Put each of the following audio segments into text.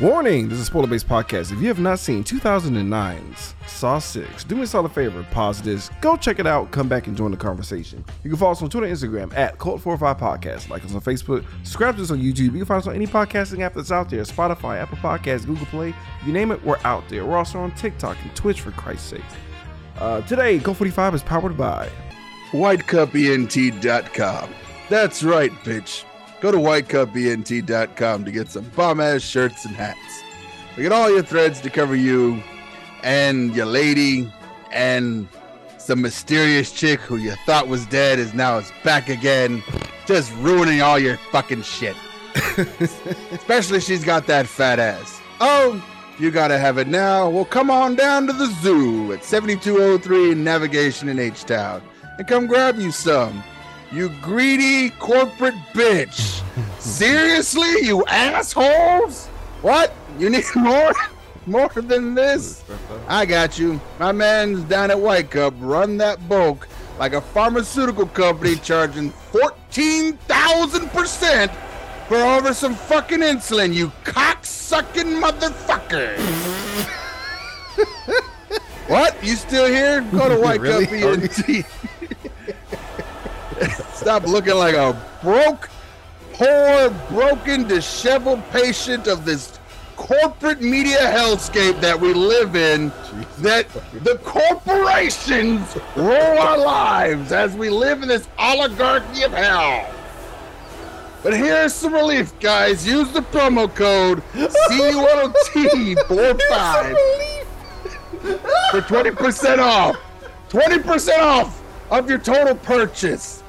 Warning, this is a spoiler based podcast. If you have not seen 2009's Saw 6, do me a solid favor, pause this, go check it out, come back and join the conversation. You can follow us on Twitter and Instagram at Cult45 Podcast, like us on Facebook, subscribe to us on YouTube. You can find us on any podcasting app that's out there Spotify, Apple Podcasts, Google Play, you name it, we're out there. We're also on TikTok and Twitch for Christ's sake. Uh, today, Cult45 is powered by WhiteCupENT.com. That's right, bitch. Go to WhiteCupENT.com to get some bomb ass shirts and hats. We get all your threads to cover you and your lady and some mysterious chick who you thought was dead is now is back again, just ruining all your fucking shit. Especially she's got that fat ass. Oh, you gotta have it now. Well, come on down to the zoo at 7203 Navigation in H Town and come grab you some. You greedy corporate bitch. Seriously, you assholes? What? You need more? More than this? I got you. My man's down at White Cup. Run that bulk like a pharmaceutical company charging 14,000% for over some fucking insulin, you cock-sucking motherfucker. what? You still here? Go to White Really? Cup ENT. Stop looking like a broke, poor, broken, disheveled patient of this corporate media hellscape that we live in. That the corporations rule our lives as we live in this oligarchy of hell. But here's some relief, guys. Use the promo code CULT45 for 20% off. 20% off of your total purchase.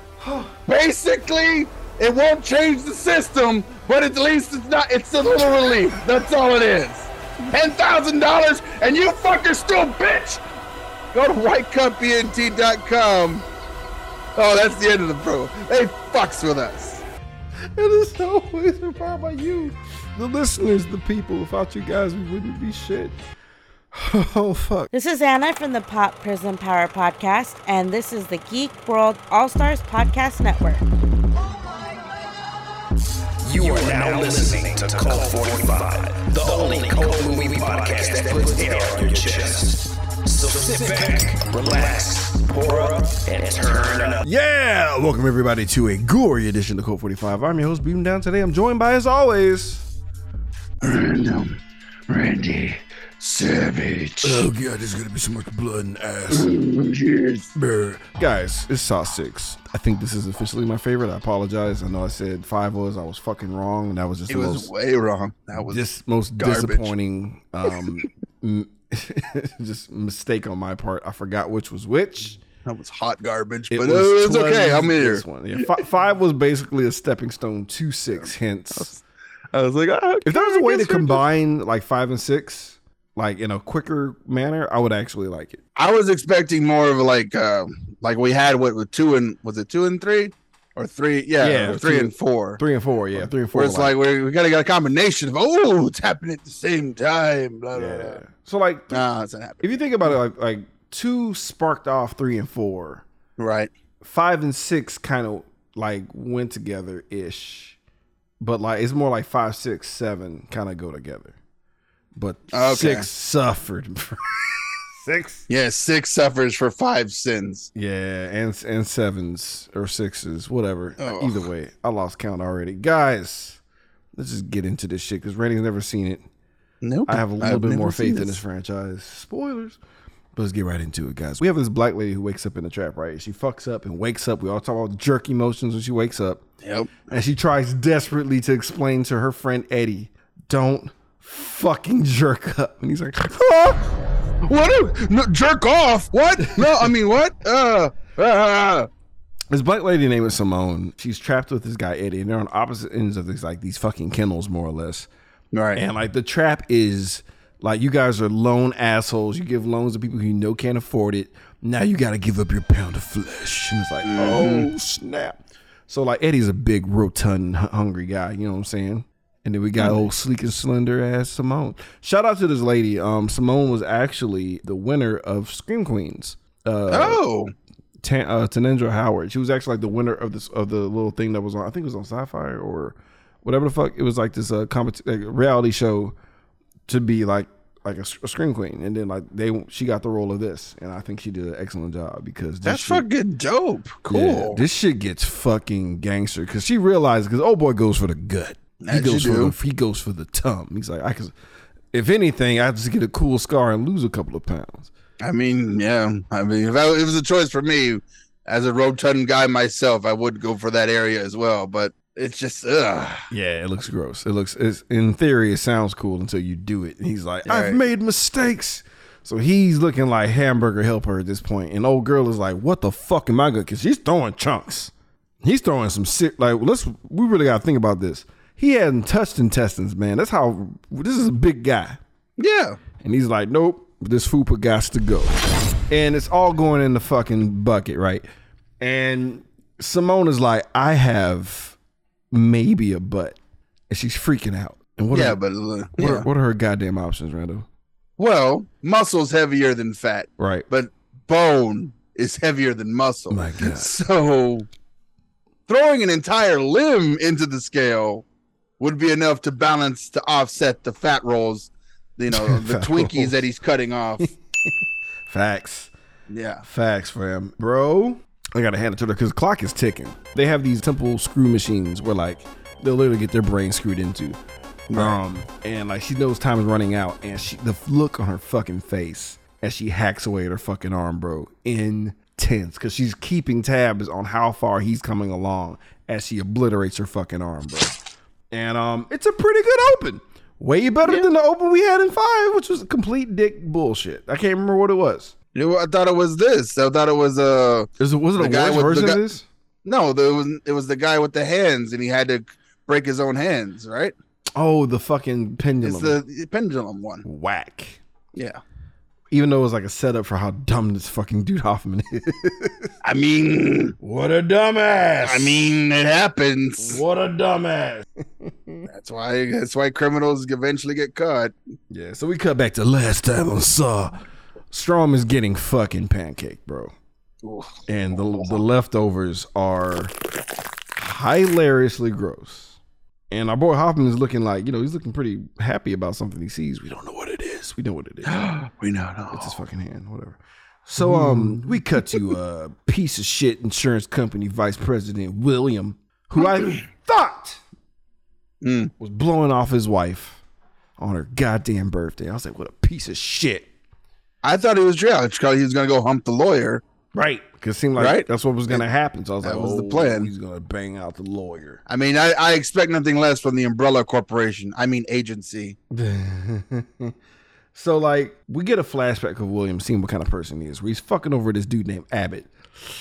Basically, it won't change the system, but at least it's not it's a little relief. That's all it is. Ten thousand dollars and you fuckers still bitch. Go to whitecupent.com. Oh, that's the end of the pro. They fucks with us. It is always powered by you, the listeners, the people. Without you guys, we wouldn't be shit. Oh, fuck. This is Anna from the Pop Prison Power Podcast, and this is the Geek World All Stars Podcast Network. You are now listening to Cult 45, the only cult movie podcast that puts air on your chest. So sit back, relax, pour up, and turn up. Yeah! Welcome, everybody, to a gory edition of Cult 45. I'm your host, Beam Down. Today, I'm joined by, as always, Random Randy Savage. Oh, God, there's gonna be so much blood and ass. Brr. Guys, it's Saw 6. I think this is officially my favorite. I apologize. I know I said 5 was. I was fucking wrong. And that was just It the was most, way wrong. That was just most garbage. disappointing um, m- just mistake on my part. I forgot which was which. that was hot garbage, It but was it's okay. I'm here. This one. Yeah, fi- five was basically a stepping stone to six. Hence, I was like, ah, if there was a way to combine like five and six, like in a quicker manner, I would actually like it. I was expecting more of like uh, like we had what with two and was it two and three or three? Yeah, Yeah, or three two- and four. Three and four, yeah, three and four. Where it's like, we we gotta get a combination of oh, it's happening at the same time. Blah, blah, blah. So like, Nah, it's not happening. if you think about it, like like two sparked off three and four, Right. five and six kind of like went together ish, but like it's more like five, six, seven kind of go together. But ah, Okay. six suffered. six, Yeah, six suffers for five sins. yeah, and and sevens or sixes, whatever. Oh. Either way, I lost count already, guys. Let's just get into this shit because Randy's never seen it. Nope. I have a little I've bit more seen faith in this franchise. Spoilers. But let's get right into it, guys. We have this black lady who wakes up in the trap, right? She fucks up and wakes up. We all talk about jerk emotions when she wakes up. Yep. And she tries desperately to explain to her friend Eddie, don't fucking jerk up. And he's like, "Huh?" What? No, jerk off? What? No, I mean what? Uh, uh, This black lady named is Simone. She's trapped with this guy Eddie, and they're on opposite ends of these like these fucking kennels, more or less. right. And like the trap is like you guys are lone assholes. You give loans to people who you know can't afford it. Now you got to give up your pound of flesh. And it's like, oh snap. So like Eddie's a big, rotund, hungry guy. You know what I'm saying? And then we got old sleek and slender ass Simone. Shout out to this lady. Um, Simone was actually the winner of Scream Queens. Uh, oh, Tan, uh, Tanedra Howard. She was actually like the winner of this of the little thing that was on. I think it was on Sci-Fi or whatever the fuck. It was like this uh compet- like reality show to be like like a, a scream queen, and then like they she got the role of this, and I think she did an excellent job because this That's shit- fucking dope. Cool. yeah, this shit gets fucking gangster because she realized because old boy goes for the gut. He goes for do. the he goes for the tum. He's like I can, if anything, I just get a cool scar and lose a couple of pounds. I mean, yeah. I mean, if, I, if it was a choice for me, as a rotund guy myself, I would go for that area as well. But it's just, ugh. Yeah, it looks gross. It looks it's, in theory it sounds cool until you do it. And he's like, I've Right. made mistakes. So he's looking like hamburger helper at this point, and old girl is like, "What the fuck am I good?" Because she's throwing chunks. He's throwing some sick. Like, let's we really got to think about this. He hadn't touched intestines, man. That's how. This is a big guy. Yeah. And he's like, nope, this fupa got to go. And it's all going in the fucking bucket, right? And Simone is like, I have maybe a butt. And she's freaking out. And what, yeah, are, but uh, what, yeah. are, what are her goddamn options, Rando? well, muscle's heavier than fat, Right. but bone is heavier than muscle. My God. So throwing an entire limb into the scale would be enough to balance to offset the fat rolls, you know, the Twinkies rolls. that he's cutting off. Facts. Yeah. Facts for him. Bro, I gotta hand it to her because the clock is ticking. They have these temple screw machines where like they'll literally get their brain screwed into. Um, and like she knows time is running out, and she the look on her fucking face as she hacks away at her fucking arm, bro, intense because she's keeping tabs on how far he's coming along as she obliterates her fucking arm, bro. And um, it's a pretty good open. Way better than the open we had in five, which was complete dick bullshit. I can't remember what it was. You know, I thought it was this. I thought it was uh Is it was it The a guy worse with the version of this? no, it was it was the guy with the hands and he had to break his own hands, right? Oh, the fucking pendulum. It's the pendulum one. whack. Yeah. Even though it was like a setup for how dumb this fucking dude Hoffman is. I mean, what a dumbass. I mean, it happens. what a dumbass. That's why that's why criminals eventually get caught. Yeah, so we cut back to last time on Saw. Strahm is getting fucking pancake, bro. And the the leftovers are hilariously gross. And our boy Hoffman is looking like, you know, he's looking pretty happy about something he sees. We don't know what it is. We know what it is. we know. No. It's his fucking hand, whatever. So um, we cut to a piece of shit insurance company vice president William, who I thought Mm. was blowing off his wife on her goddamn birthday. I was like, what a piece of shit. I thought he was jail. He was gonna go hump the lawyer. Right. Because it seemed like Right? that's what was gonna happen. So I was That like, was the oh, plan. He's gonna bang out the lawyer. I mean, I, I expect nothing less from the Umbrella Corporation. I mean, agency. so like we get a flashback of William seeing what kind of person he is. Where he's fucking over this dude named Abbott.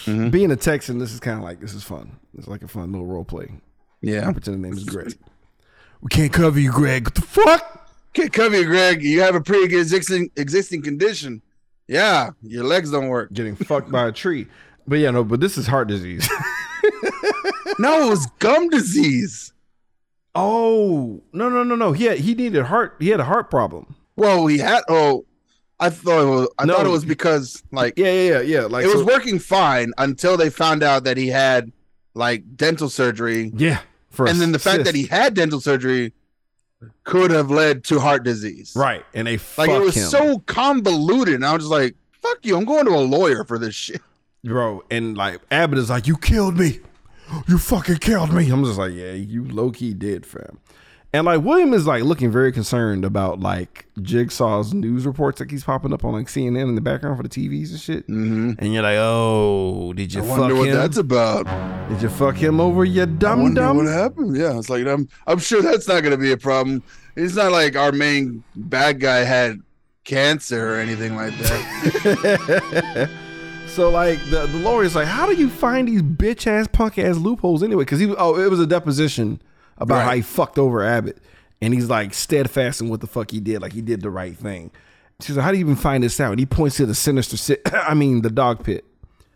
Mm-hmm. Being a Texan, this is kind of like this is fun. It's like a fun little role play. Yeah. I Pretend the name is Greg. We can't cover you, Greg. What the fuck? Can't cover you, Greg. You have a pre-existing existing condition. Yeah, your legs don't work. Getting fucked by a tree. But yeah, no, but this is heart disease. No, it was gum disease. oh no, no, no, no. He had, he needed heart. He had a heart problem. Well, he had. Oh, I thought it was. I No. thought it was because like Yeah, yeah, yeah, yeah. Like it was working fine until they found out that he had like dental surgery, Yeah, for and then the fact that he had dental surgery could have led to heart disease. right, and they Like it was him, so convoluted. And I was just like, "Fuck you! I'm going to a lawyer for this shit." bro. And like Abbott is like, you killed me. You fucking killed me. I'm just like, yeah, you low key did, fam. And like William is like looking very concerned about like Jigsaw's news reports that keeps popping up on like CNN in the background for the TVs and shit. Mm-hmm. And you're like, oh, did you I fuck wonder what him? that's about. Did you fuck him over, you I dumb wonder dumb? what happened. Yeah, it's like I'm. I'm sure that's not going to be a problem. It's not like our main bad guy had cancer or anything like that. so like the, the lawyer's like, how do you find these bitch ass punk ass loopholes anyway? Because he oh it was a deposition about how he fucked over Abbott, and he's like steadfast in what the fuck he did, like he did the right thing. She's like, how do you even find this out? And he points to the sinister, si- I mean the dog pit.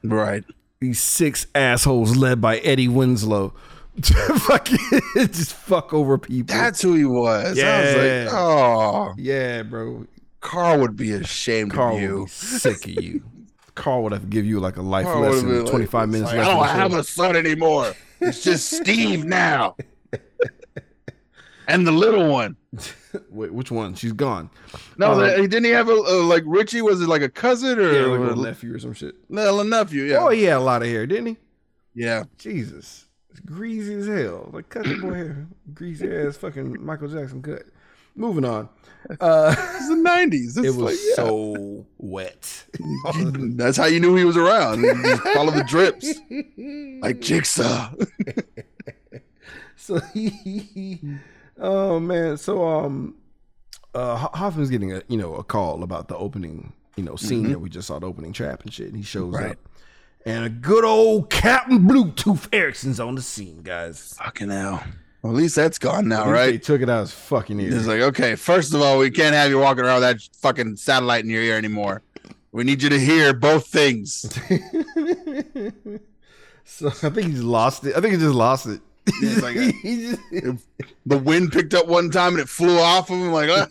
right. These six assholes led by Eddie Winslow, fucking just fuck over people. That's who he was. I Yeah. was like, oh, yeah, bro. Carl would be ashamed Carl of would you. be sick of you. Carl would have to give you like a life Carl lesson, been like- 25 minutes like. I don't have a son anymore. It's just Steve now. And the little one. Wait, which one? She's gone. No, that- didn't he have a, a like Richie? Was it like a cousin or Yeah, like a nephew or some shit. no, a nephew? Yeah, Oh, he had a lot of hair, didn't he? yeah. Jesus. It's greasy as hell. Like cut the boy hair. Greasy ass fucking Michael Jackson cut. Moving on. Uh It's the nineties. it was so wet. That's how you knew he was around. Just follow the drips, like Jigsaw. so he, oh man. So um uh Hoffman's getting a you know a call about the opening, you know, scene that we just saw the opening trap and shit. And he shows Right. up. And a good old Captain Bluetooth Erickson's on the scene, guys. Fucking hell. Well, at least that's gone now, right? They took it out his fucking ear. It's like, okay, first of all, we can't have you walking around with that fucking satellite in your ear anymore. We need you to hear both things. so I think he's lost it. I think he just lost it. It's like a- He The wind picked up one time and it flew off of him like uh,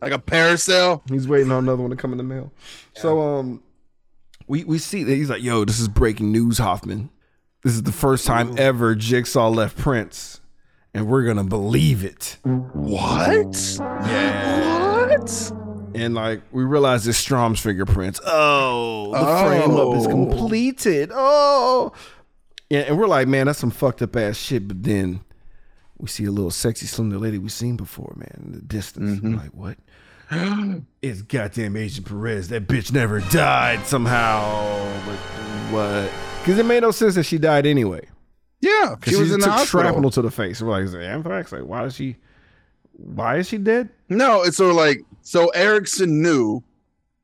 like a parasail. he's waiting on another one to come in the mail. So um, we we see that he's like, "Yo, this is breaking news, Hoffman. This is the first time ever Jigsaw left Prince, and we're gonna believe it." What? Yeah. What? And like we realize it's Strahm's fingerprints. Oh, the frame up is Oh. completed. Oh, yeah, and we're like, man, that's some fucked up ass shit. But then we see a little sexy, slender lady we've seen before, man, in the distance. I'm mm-hmm. like, what? it's goddamn Agent Perez. That bitch never died somehow. But what? Because it made no sense that she died anyway. Yeah, She, she was in the hospital. shrapnel to the face. We're like, is it anthrax? Like, why is she? Why is she dead? No, it's sort of like so Erickson knew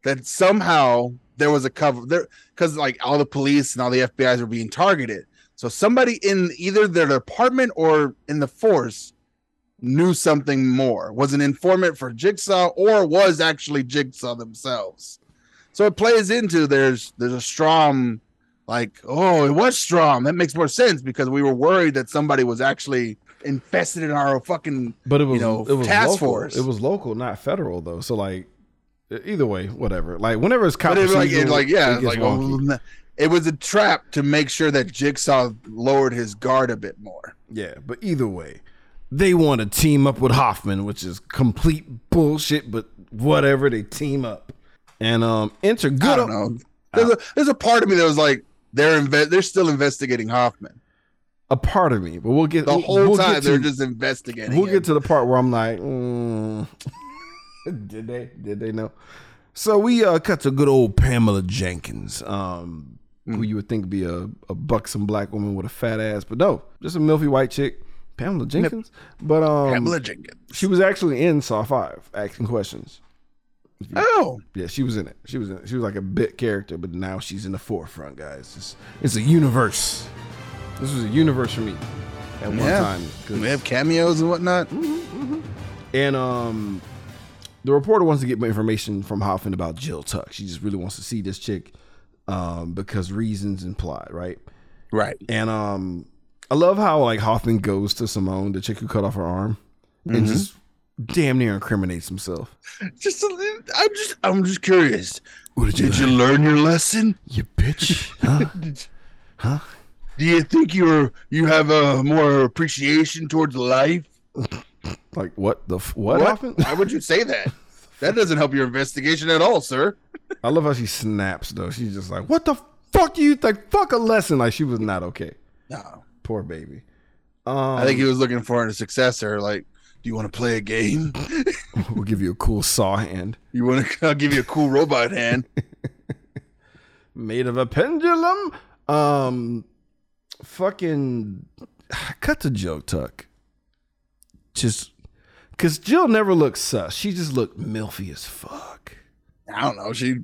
that somehow there was a cover there because like all the police and all the FBI's were being targeted. So somebody in either their department or in the force knew something more, was an informant for Jigsaw or was actually Jigsaw themselves. So it plays into there's there's a Strahm like, oh, it was Strahm. That makes more sense because we were worried that somebody was actually infested in our fucking But it was you know, it was task local. force. It was local, not federal though. So like, either way, whatever. Like whenever it's cop but it like, it, like yeah, it like oh. It was a trap to make sure that Jigsaw lowered his guard a bit more. yeah. But either way, they want to team up with Hoffman, which is complete bullshit. But whatever, they team up and um enter good. I don't know. There's a there's a part of me that was like they're inve- they're still investigating Hoffman A part of me, but we'll get the we'll- whole we'll time. Get they're just investigating. we'll him. get to the part where I'm like, mm, did they? Did they know? So we uh, cut to good old Pamela Jenkins, um, Hmm. who you would think would be a, a buxom black woman with a fat ass, but no, just a milfy white chick, Pamela Jenkins. But um, Pamela Jenkins. she was actually in Saw Five, asking questions. Oh, Yeah, she was in it. She was in it. She was like a bit character, but now she's in the forefront, guys. It's, it's a universe. This was a universe for me at one Yeah. time. we have cameos and whatnot. And um, the reporter wants to get more information from Hoffman about Jill Tuck. She just really wants to see this chick um, because reasons implied, right? Right. And um, I love how like Hoffman goes to Simone, the chick who cut off her arm, and just damn near incriminates himself. Just a little- I'm just I'm just curious. What did you, Did you learn your lesson? you bitch? Huh? Do you think you're you have a more appreciation towards life? like what the f- what, Hoffman? Why would you say that? That doesn't help your investigation at all, sir. I love how she snaps though. She's just like, "What the fuck do you think? Fuck a lesson." Like she was not okay. No. Poor baby. Um, I think he was looking for a successor. Like, do you want to play a game? we'll give you a cool saw hand You want to? I'll give you a cool robot hand. made of a pendulum. Um, fucking cut the joke, Tuck. Just because Jill never looked sus. She just looked milfy as fuck. I don't know. She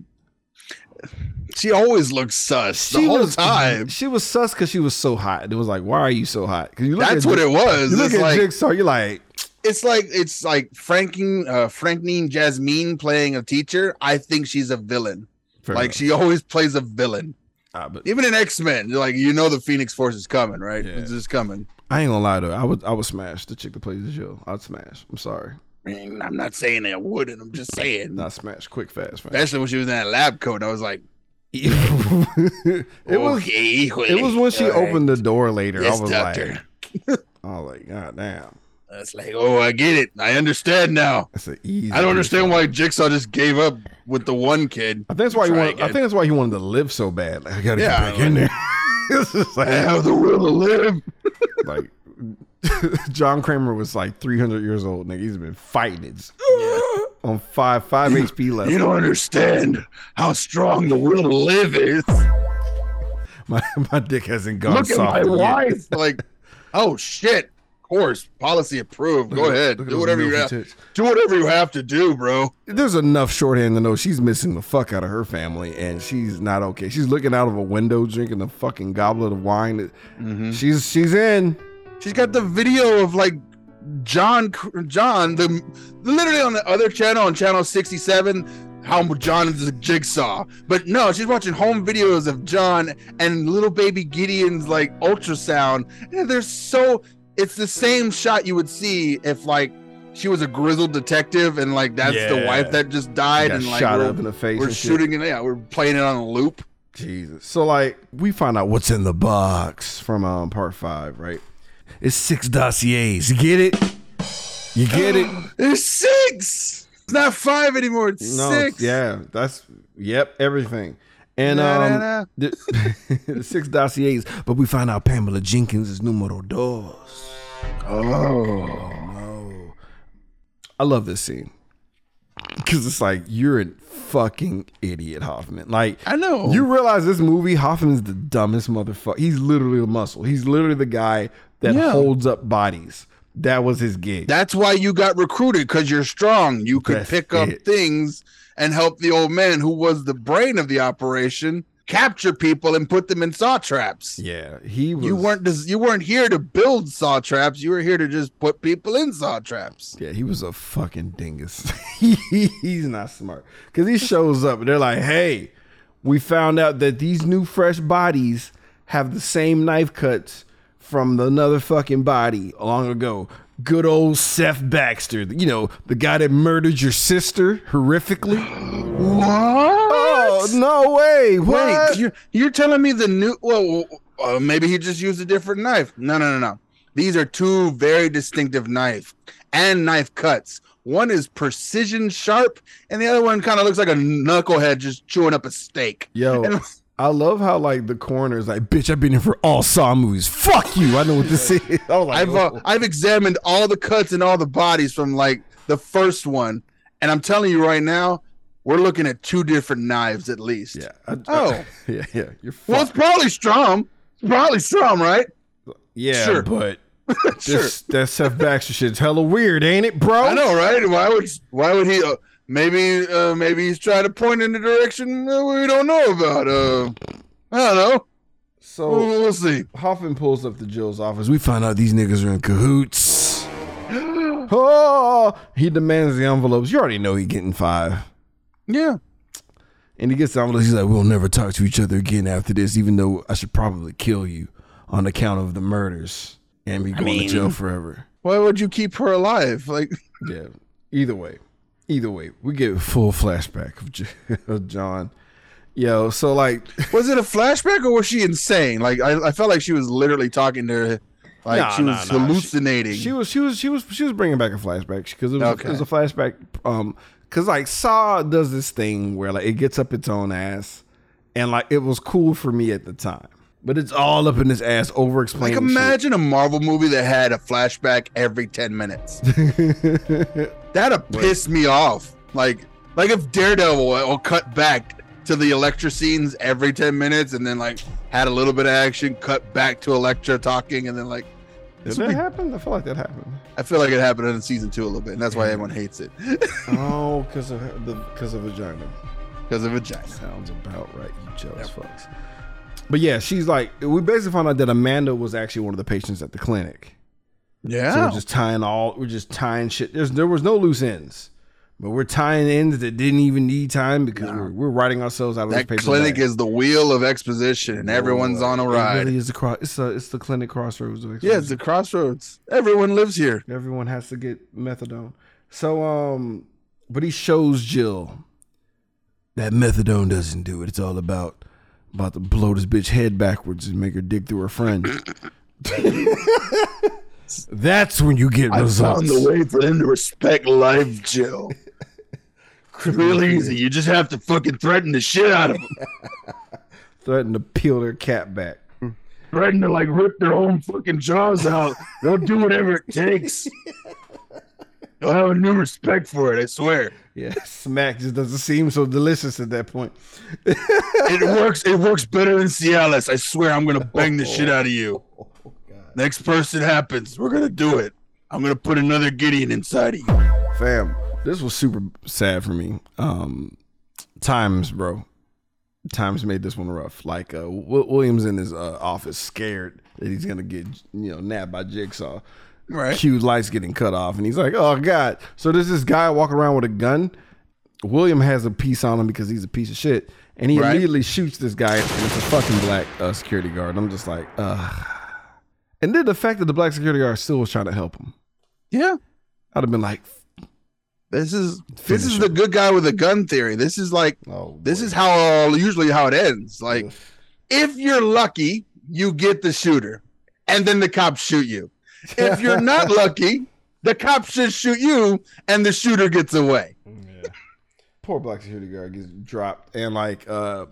she always looks sus the She whole was, time. She was sus because she was so hot. And it was like, why are you so hot? 'Cause you look That's at what Jig- it was. You look It's at like Jigsaw, you're like, it's like it's like Franking uh Frankine Jasmine playing a teacher. I think she's a villain. like enough. she always plays a villain. Ah, but Even in X Men, like you know the Phoenix Force is coming, right? Yeah. It's just coming. I ain't gonna lie though. I would, I would smash the chick that plays the Jill. I'd smash. I'm sorry, I mean, I'm not saying that I wouldn't. I'm just saying. not smash. Quick, fast, fast. Especially when she was in that lab coat, I was like, it was okay, it was when she right. opened the door later. Yes, I was doctor. like, was like, God damn. It's like, oh, I get it. I understand now. That's an easy. I don't understand why Jigsaw just gave up with the one kid. I think that's why he wanted. I think that's why he wanted to live so bad. Like, I gotta Yeah, get back in there. it's just I like, have the will to live. like John Kramer was like 300 years old. Nigga, he's been fighting it on five five HP left. You don't understand how strong the will to live is. my my dick hasn't gone Look at my yet. wife. Like, oh shit. Of course, policy approved. Go at- ahead. Do whatever you have. tits. Do whatever you have to do, bro. There's enough shorthand to know she's missing the fuck out of her family, and she's not okay. She's looking out of a window, drinking a fucking goblet of wine. Mm-hmm. She's she's in. She's got the video of like John John the literally on the other channel on channel 67 how John is a jigsaw. But no, she's watching home videos of John and little baby Gideon's like ultrasound. And they're so it's the same shot you would see if like she was a grizzled detective and like that's the wife that just died and like shot up in the face. we're shit. shooting it yeah we're playing it on a loop Jesus. So like we find out what's in the box from um part five, right? It's six dossiers. You get it? You get it? there's six it's not five anymore it's No, six yeah, that's yep, everything. And Na, um, na, na. The, the six dossiers, but we find out Pamela Jenkins is numero dos. oh No, I love this scene because it's like you're a fucking idiot, Hoffman. Like I know. you realize this movie, Hoffman's the dumbest motherfucker. He's literally the muscle. He's literally the guy that Yeah. holds up bodies. That was his gig. That's why you got recruited because you're strong. You could That's pick up it. things and help the old man, who was the brain of the operation, capture people and put them in saw traps. yeah, he was. You weren't des- you weren't here to build saw traps. You were here to just put people in saw traps. Yeah, he was a fucking dingus. He's not smart because he shows up and they're like, "Hey, we found out that these new fresh bodies have the same knife cuts from another fucking body long ago." Good old Seth Baxter, you know, the guy that murdered your sister horrifically. What? Oh no way! What? Wait, you're, you're telling me the new? Well, uh, maybe he just used a different knife. No, no, no, no. These are two very distinctive knife and knife cuts. One is precision sharp, and the other one kind of looks like a knucklehead just chewing up a steak. Yo, And- I love how like the coroner's like, "Bitch, I've been here for all Saw movies. Fuck you. I know what this is." I was like, I've uh. I've examined all the cuts and all the bodies from like the first one, and I'm telling you right now, we're looking at two different knives at least. Yeah. I- Oh. yeah, yeah. You're Well, it's probably Strahm. It's probably Strahm, right? yeah, sure. but sure. this, that Seth Baxter shit's hella weird, ain't it, bro? I know, right? Why would why would he? Uh, maybe uh, maybe he's trying to point in the direction that we don't know about. Uh, I don't know. So We'll, we'll see. Hoffman pulls up to Jill's office. We find out these niggas are in cahoots. Oh, he demands the envelopes. You already know he getting five. Yeah. And he gets the envelopes. He's like, "We'll never talk to each other again after this, even though I should probably kill you on account of the murders and be going mean- to jail forever." Why would you keep her alive? Like, Yeah. Either way, either way, we get a full flashback of, John. Yo, so like, was it a flashback or was she insane? Like, I, I felt like she was literally talking to her, like Nah, she was nah. hallucinating. she was she was she was she was bringing back a flashback because it, was Okay. it was a flashback. Um, because like Saw does this thing where like it gets up its own ass, and like it was cool for me at the time, but it's all up in his ass over explaining. like, explaining. imagine a Marvel movie that had a flashback every ten minutes. That'd piss me off. Like, like if Daredevil will cut back to the Elektra scenes every ten minutes, and then like had a little bit of action, cut back to Elektra talking, and then like. Did that be, happen? I feel like that happened. I feel like it happened in season two a little bit, and that's why everyone hates it oh, because of the because of vagina. because of vagina. Sounds about right, you jealous fucks. But yeah, she's like, we basically found out that Amanda was actually one of the patients at the clinic. Yeah, So we're just tying all, we're just tying shit. There's there was no loose ends, but we're tying ends that didn't even need time because we're, we're writing ourselves out of that this paper. clinic is the wheel of exposition, and everyone's on a It ride. really is the cross. It's a, it's the clinic crossroads. Of Yeah, it's the crossroads. Everyone lives here. Everyone has to get methadone. So um, but he shows Jill that methadone doesn't do it. It's all about about to blow this bitch head backwards and make her dig through her friend. That's when you get I results. found the way for them to respect life, Jill. It's real easy. You just have to fucking threaten the shit out of them. Threaten to peel their cap back. Threaten to like rip their own fucking jaws out. They'll do whatever it takes. They'll have a new respect for it. I swear. Yeah, smack just doesn't seem so delicious at that point. It works. It works better than Cialis. I swear. I'm gonna bang the shit out of you. Next person happens. We're gonna do it. I'm gonna put another Gideon inside of you. Fam, this was super sad for me. Um, times, bro. Times made this one rough. Like uh, Wi- Williams in his uh, office, scared that he's gonna get you know nabbed by Jigsaw. Right. Cue lights getting cut off, and he's like, "Oh God!" So there's this guy walking around with a gun. William has a piece on him because he's a piece of shit, and he Right. immediately shoots this guy, and it's a fucking black uh, security guard. I'm just like, uh. And then the fact that the black security guard still was trying to help him, Yeah. I'd have been like, This is this is him. the good guy with a gun theory. This is like "Oh, this is how usually how it ends. Like if you're lucky, you get the shooter, and then the cops shoot you. If you're not lucky, the cops just shoot you, and the shooter gets away. Yeah. poor black security guard gets dropped, and like uh,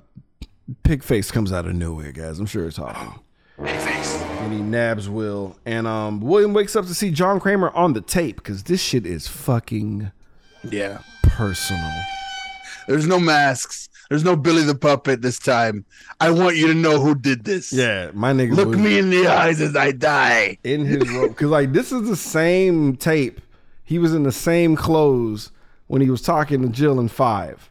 pig face comes out of nowhere, guys. I'm sure it's awful. And he nabs Will, and um, William wakes up to see John Kramer on the tape because this shit is fucking Yeah. personal. There's no masks. There's no Billy the puppet this time. I want you to know who did this. Yeah, my nigga Look was me in the eyes as I die. in his robe because like this is the same tape. He was in the same clothes when he was talking to Jill in Five.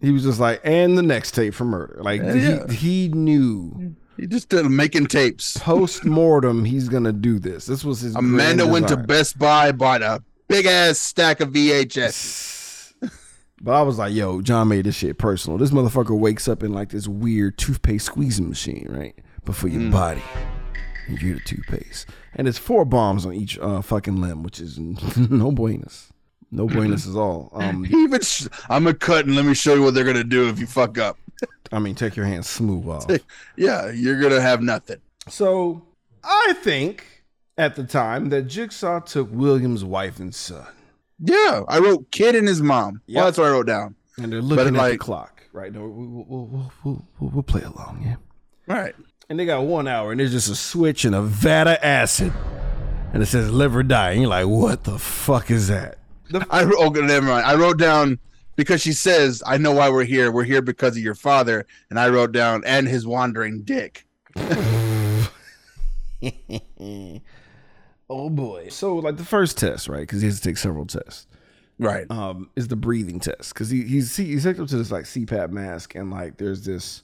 He was just like, and the next tape for murder. Like Yeah. he he knew He just did making tapes. post mortem he's gonna do this. This was his. Amanda went to. Best Buy, bought a big ass stack of VHS. But I was like, yo, John made this shit personal. This motherfucker wakes up in like this weird toothpaste squeezing machine, right? But for your body, and you're the toothpaste. And it's four bombs on each uh, fucking limb, which is no buenas. No buenas at all. Um, He even sh- I'm gonna cut and let me show you what they're gonna do if you fuck up. I mean, take your hands smooth off. Yeah, you're gonna have nothing. So I think at the time that Jigsaw took William's wife and son, Yeah, I wrote kid and his mom. Yep. Well, that's what I wrote down. and they're looking at the like- clock, right? No, we'll, we'll, we'll, we'll, we'll, play along, yeah. All right. and they got one hour, and there's just a switch and a vat of acid, and it says live or die. And you're like, what the fuck is that? The, I wrote, oh, never mind. I wrote down because she says, "I know why we're here. We're here because of your father." And I wrote down and his wandering dick. oh boy! So like the first test, right? Because he has to take several tests. Right. um, is the breathing test because he, he's he's hooked up to this like CPAP mask and like there's this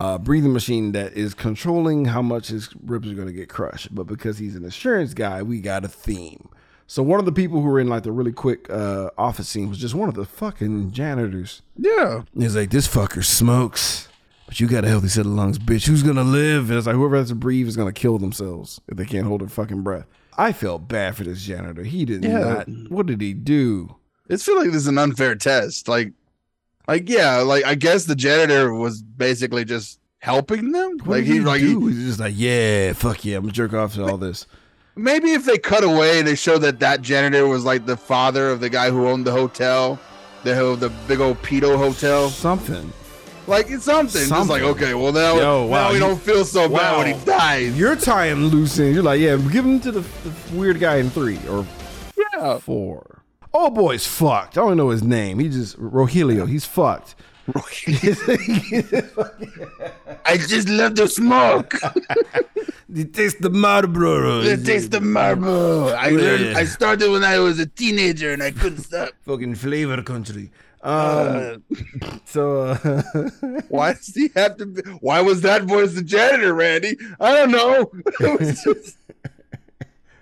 uh, breathing machine that is controlling how much his ribs are going to get crushed. But because he's an insurance guy, we got a theme. So one of the people who were in like the really quick uh, office scene was just one of the fucking janitors. Yeah. He's like, this fucker smokes, but you got a healthy set of lungs, bitch. Who's gonna live? And it's like whoever has to breathe is gonna kill themselves if they can't hold their fucking breath. I felt bad for this janitor. He did Yeah. not. What did he do? It feels like this is an unfair test. Like, like yeah, like I guess the janitor was basically just helping them. What like did he, like he, do? He's just like, yeah, fuck yeah, I'm gonna jerk off to all this. Maybe if they cut away and they show that that janitor was like the father of the guy who owned the hotel, the the big old pedo hotel. Something. Like it's something. Just like okay, well now, Yo, wow, now we you- don't feel so bad when he dies. You're tying loose ends. You're like, yeah, give him to the, the weird guy in three or Yeah. four. Oh boy's fucked. I don't know his name. He just Rogelio. He's fucked. I just love to smoke. he taste the Marlboro. it takes the marble. I learned. I started when I was a teenager and I couldn't stop. fucking flavor country. Um, so uh, Why does he have to? Be, why was that voice the janitor, Randy? I don't know. It was just,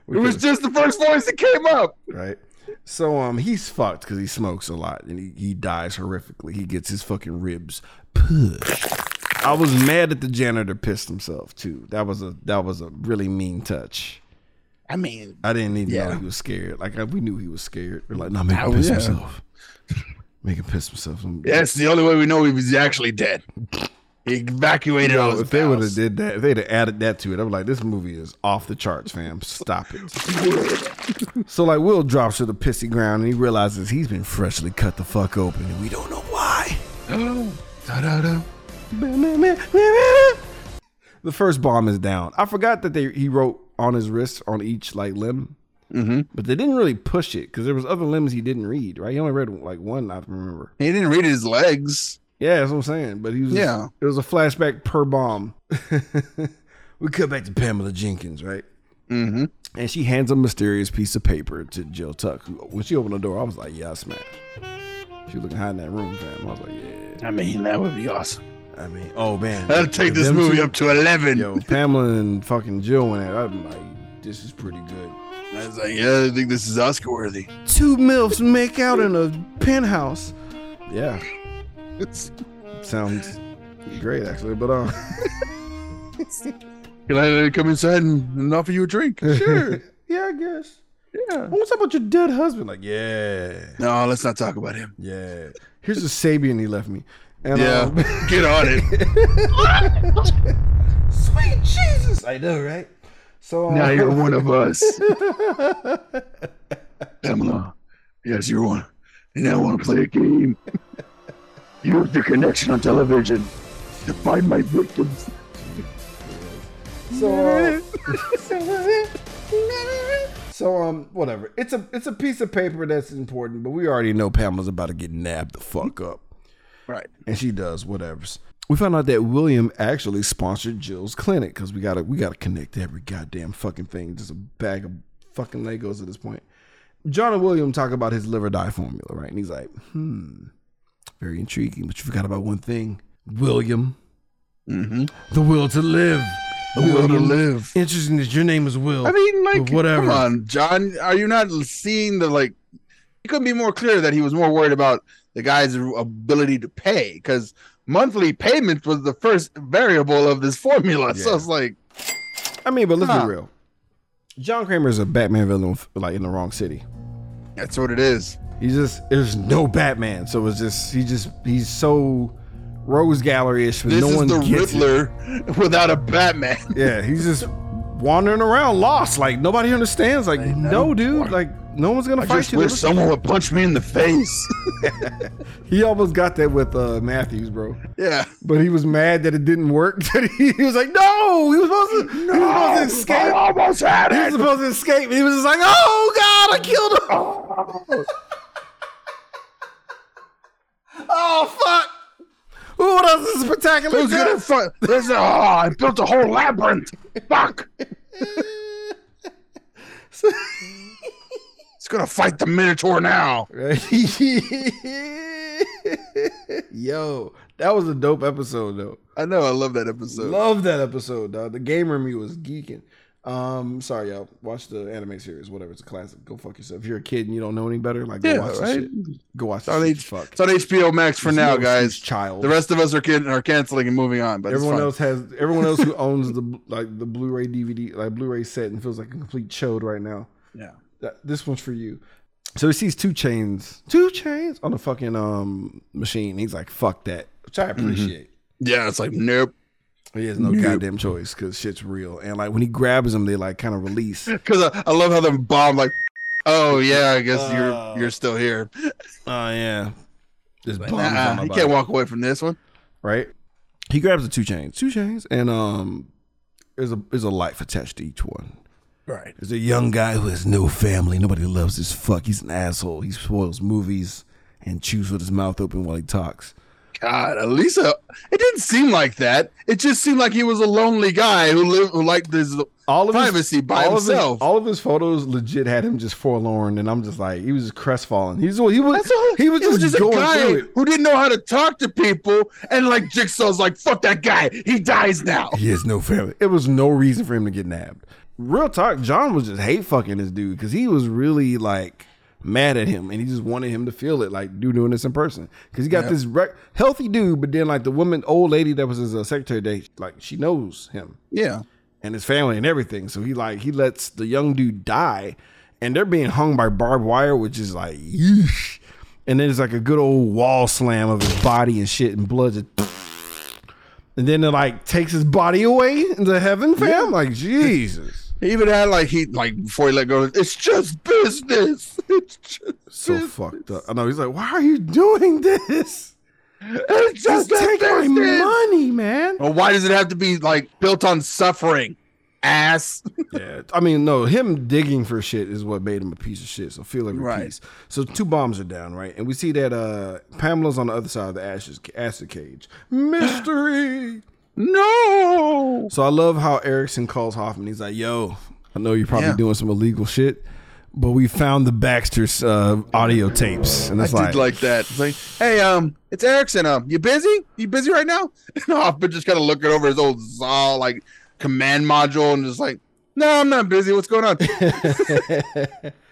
it was just the first voice that came up. right. So um, he's fucked because he smokes a lot and he, he dies horrifically. He gets his fucking ribs pushed. I was mad that the janitor pissed himself too. That was a that was a really mean touch. I mean, I didn't even know he was scared. Like I, we knew he was scared. We're like, no, make him Oh, piss yeah. himself. Make him piss himself. that's the only way we know he was actually dead. He evacuated all Yo, if they would have did that, if they'd have added that to it, I'm like, this movie is off the charts, fam. Stop it. so like, Will drops to the pissy ground and he realizes he's been freshly cut the fuck open, and we don't know why. The first bomb is down. I forgot that they he wrote on his wrist on each like limb, mm-hmm. but they didn't really push it because there was other limbs he didn't read. Right? He only read like one. I remember. He didn't read his legs. Yeah, that's what I'm saying. But he was. Yeah. It was a flashback per bomb. we cut back to Pamela Jenkins, right? Mm-hmm. And she hands a mysterious piece of paper to Jill Tuck. When she opened the door, I was like, "Yeah, I smashed." She was looking high in that room, fam. I was like, "Yeah." I mean, that would be awesome. I mean, oh man, That'll take this movie two- up to 11. Yo, Pamela and fucking Jill went at. it, I'm like, this is pretty good. I was like, yeah, I think this is Oscar worthy. Two milfs make out in a penthouse. Yeah, It's, sounds great actually. But um, can I come inside and, offer you a drink? Sure. yeah, I guess. yeah. What's up about your dead husband? Like, yeah, No, let's not talk about him. yeah. Here's a Sabian he left me. And, Yeah. um, Get on it. Sweet Jesus! I know, right? So uh, now you're one of us. Pamela. Yes, you're one. And I want to play a game. Use the connection on television to find my victims. So, uh, so um, whatever. It's a it's a piece of paper that's important, but we already know Pamela's about to get nabbed the fuck up, Right. and she does whatever's. We found out that William actually sponsored Jill's clinic because we gotta we gotta connect every goddamn fucking thing. Just a bag of fucking Legos at this point. John and William talk about his liver dye formula, right? And he's like, hmm, very intriguing. But you forgot about one thing, William, Mm-hmm. the will to live. The will to live. Interesting that your name is Will. I mean, like, whatever. Come on, John. Are you not seeing the like? It couldn't be more clear that he was more worried about the guy's ability to pay because monthly payment was the first variable of this formula. So it's like, I mean, but let's Huh. be real. John Kramer is a Batman villain, like in the wrong city. That's what it is. He's just there's no Batman, so it's just he just he's so Rogues Gallery ish, but This no is one the gets it. Riddler without a Batman. Yeah, he's just wandering around lost, like nobody understands. Like, no, dude, like no one's gonna I fight just you. wish someone would punch me in the face. he almost got that with uh, Matthews, bro. yeah. But he was mad that it didn't work. He, was like, no, he was supposed to, he was supposed to escape. almost had He was supposed to escape. He was just like, oh God, I killed him. oh fuck. Ooh, what else is spectacular? Who's gonna? There's a, oh, I built a whole labyrinth. Fuck. It's gonna fight the Minotaur now. Yo, that was a dope episode though. I know. I love that episode. Love that episode, dog. The gamer me was geeking. Um, sorry, y'all. Watch the anime series, whatever. It's a classic. Go fuck yourself. If you're a kid and you don't know any better, like go Yeah, watch right? shit. Go watch It's on, H- Fuck. it's on HBO Max for There's now, no guys. child. The rest of us are can- are canceling and moving on. But everyone it's else has everyone else who owns the like the Blu-ray DVD like Blu-ray set and feels like a complete chode right now. Yeah. This one's for you. So he sees two chains, two chains on the fucking um machine. He's like, "Fuck that," which I appreciate. Yeah. It's like nope. He has no goddamn choice because shit's real. And like when he grabs them, they like kind of release. Because I, I love how them bomb like. Oh yeah, I guess Oh. you're you're still here. Oh yeah, this bombs Nah, he body, can't walk away from this one. right? He grabs the two chains, two chains, and um, there's a there's a life attached to each one. Right. There's a young guy who has no family. Nobody loves his fuck. He's an asshole. He spoils movies and chews with his mouth open while he talks. God, Elisa, it didn't seem like that. It just seemed like he was a lonely guy who lived who liked this All of privacy his, by all Of himself. his, all of his photos legit had him just forlorn, and I'm just like, he was just crestfallen. He's he was That's all- he was just, a going guy it. who didn't know how to talk to people, and like Jigsaw's like, "Fuck that guy, he dies now." He has no family. It was no reason for him to get nabbed. Real talk, John was just hate fucking this dude because he was really like mad at him and he just wanted him to feel it like dude doing this in person because he got Yep. this rec- healthy dude, but then like the woman, old lady that was his uh, secretary, they like she knows him Yeah, and his family and everything. So he like he lets the young dude die, and they're being hung by barbed wire, which is like yeesh. And then there's like a good old wall slam of his body and shit, and blood. Just, And then it like takes his body away into heaven, fam. Like Jesus, He even had like he like before he let go. It's just business. It's just so business. fucked up. I know. He's like, why are you doing this? It's Just just take my money, man. Well, why does it have to be like built on suffering? Ass. Yeah, I mean, no, him digging for shit is what made him a piece of shit. So feel every Right. piece. So two bombs are down, right? And we see that uh Pamela's on the other side of the ashes, acid cage. Mystery. No. so I love how Erickson calls Hoffman. He's like, "Yo, I know you're probably Yeah. doing some illegal shit, but we found the Baxter's uh, audio tapes." And I it's did like, like that. It's like, hey, um, it's Erickson. Um, you busy? You busy right now? And Hoffman just kind of looking over his old Zal like command module and just like, no, I'm not busy. What's going on?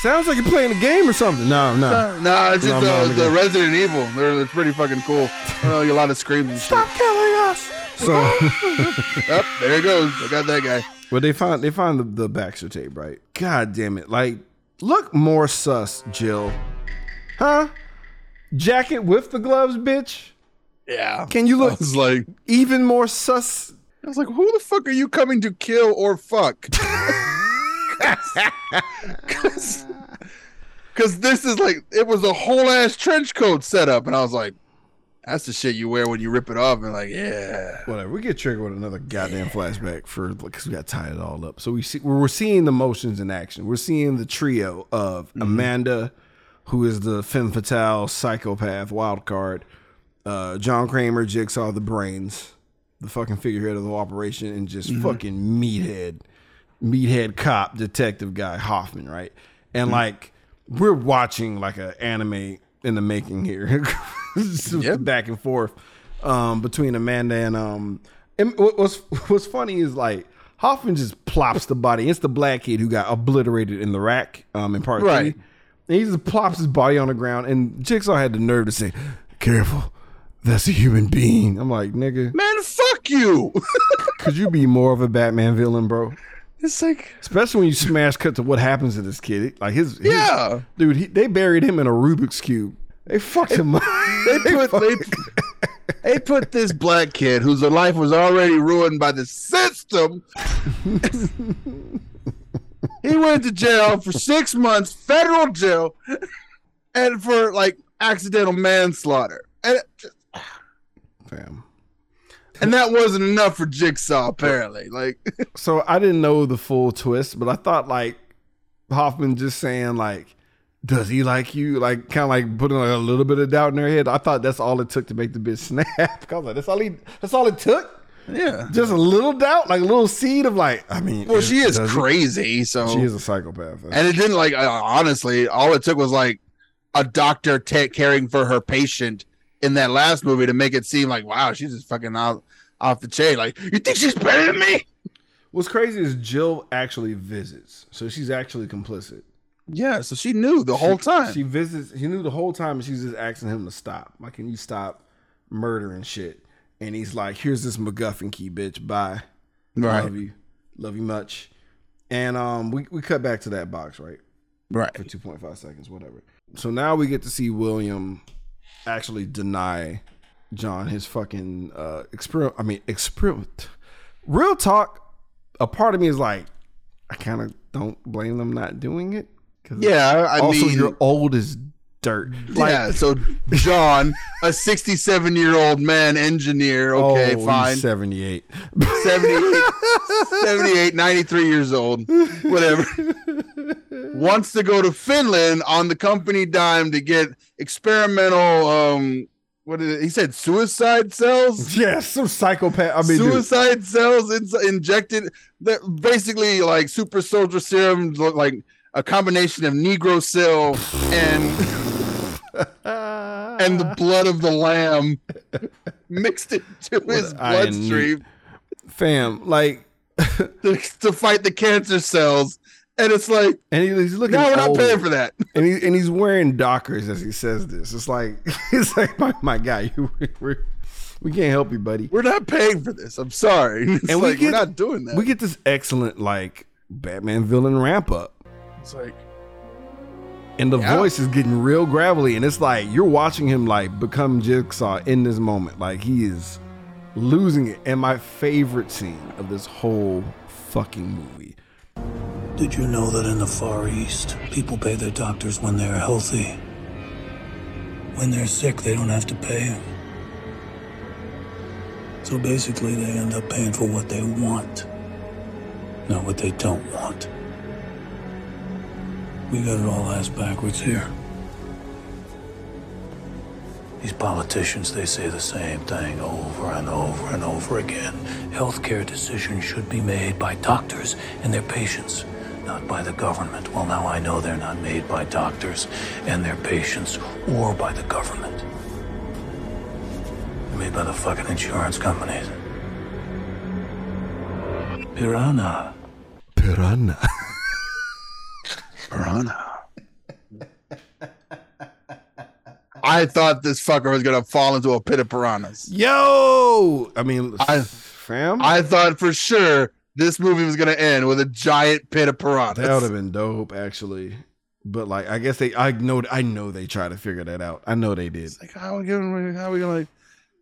"Sounds like you're playing a game or something." No, no. No, it's just No, uh, the. Resident Evil. They're it's pretty fucking cool. Uh, a lot of screams and shit. Stop killing us. So, there it goes. I got that guy. well, they find they find the, the Baxter tape, right? God damn it! Like, look more sus, Jill. Huh? Jacket with the gloves, bitch. Yeah. Can you look like, even more sus? I was like, who the fuck are you coming to kill or fuck? Because this is like, it was a whole ass trench coat setup. And I was like, that's the shit you wear when you rip it off. And like, yeah. Whatever. We get triggered with another goddamn flashback for because we got tied it all up. So we see we're seeing the motions in action. We're seeing the trio of Amanda, who is the femme fatale psychopath wild card, uh, John Kramer, Jigsaw, the brains, the fucking figurehead of the operation, and just fucking meathead, meathead cop detective guy Hoffman, right? And like we're watching like an anime in the making here, Yep. back and forth um, between Amanda and um. And what's what's funny is like Hoffman just plops the body. It's the black kid who got obliterated in the rack um in part Right. three. And he just plops his body on the ground, and Jigsaw had the nerve to say, "Careful, that's a human being." I'm like, nigga, Man, fuck you. could you be more of a Batman villain, bro? It's like, Especially when you smash cut to what happens to this kid. Like his, his- Yeah. dude, he, they buried him in a Rubik's cube. They fucked him up. they put, they, they put this black kid whose life was already ruined by the system. he went to jail for six months, federal jail, and for like accidental manslaughter. And, Fam. And that wasn't enough for Jigsaw, apparently. Like, So I didn't know the full twist, but I thought like Hoffman just saying like, "Does he like you?" Like kind of like putting like a little bit of doubt in their head. I thought that's all it took to make the bitch snap. I was like, "That's all he. That's all it took." yeah. Just a little doubt, like a little seed of like. I mean, Well, she is crazy, so She is a psychopath. and it didn't like uh, honestly. All it took was like a doctor ta- caring for her patient in that last movie to make it seem like wow, she's just fucking out off the chain. Like, you think she's better than me? What's crazy is Jill actually visits, so she's actually complicit. Yeah, so she knew the whole time. She visits. She knew the whole time, and she's just asking him to stop. Like, can you stop murdering shit? And he's like, "Here's this MacGuffin key, bitch. Bye. right, Love you. Love you much." And um, we we cut back to that box, right? right. For two point five seconds, whatever. So now we get to see William actually deny John his fucking uh experiment. I mean, experiment. Real talk. A part of me is like, I kind of don't blame them not doing it. 'cause Yeah, I also, mean, you're old as dirt. Like, yeah. So John, a 67 year old man engineer, okay, oh, fine, 78. 78, 78, 93 years old, whatever. Wants to go to Finland on the company dime to get experimental. Um, what is it? He said suicide cells. yeah, some psychopath. I mean, dude, suicide cells in- injected. That basically like super soldier serum, like a combination of Negro cell and and the blood of the lamb mixed into his bloodstream fam, like, to, to fight the cancer cells. And it's like, and he, he's looking. no, we're not old. paying for that. and he and he's wearing Dockers as he says this. It's like it's like my, my guy, you we're, we can't help you, buddy. We're not paying for this. I'm sorry. It's And we like, get- we're not doing that. We get this excellent like Batman villain ramp up, it's like, and the Yeah. voice is getting real gravelly, and it's like you're watching him like become Jigsaw in this moment. Like he is losing it. And my favorite scene of this whole fucking movie. Did you know that in the Far East, people pay their doctors when they're healthy? When they're sick, they don't have to pay. So basically, they end up paying for what they want, not what they don't want. We got it all ass backwards here. These politicians, they say the same thing over and over and over again. Healthcare decisions should be made by doctors and their patients, not by the government. Well, now I know they're not made by doctors and their patients or by the government. They're made by the fucking insurance companies. Piranha. Piranha. Piranha. I thought this fucker was gonna fall into a pit of piranhas. Yo! I mean, I- fam, I thought for sure this movie was gonna end with a giant pit of piranhas. that would have been dope, actually. But like, I guess they, I know, I know they try to figure that out. I know they did. It's like how are we gonna how are we gonna like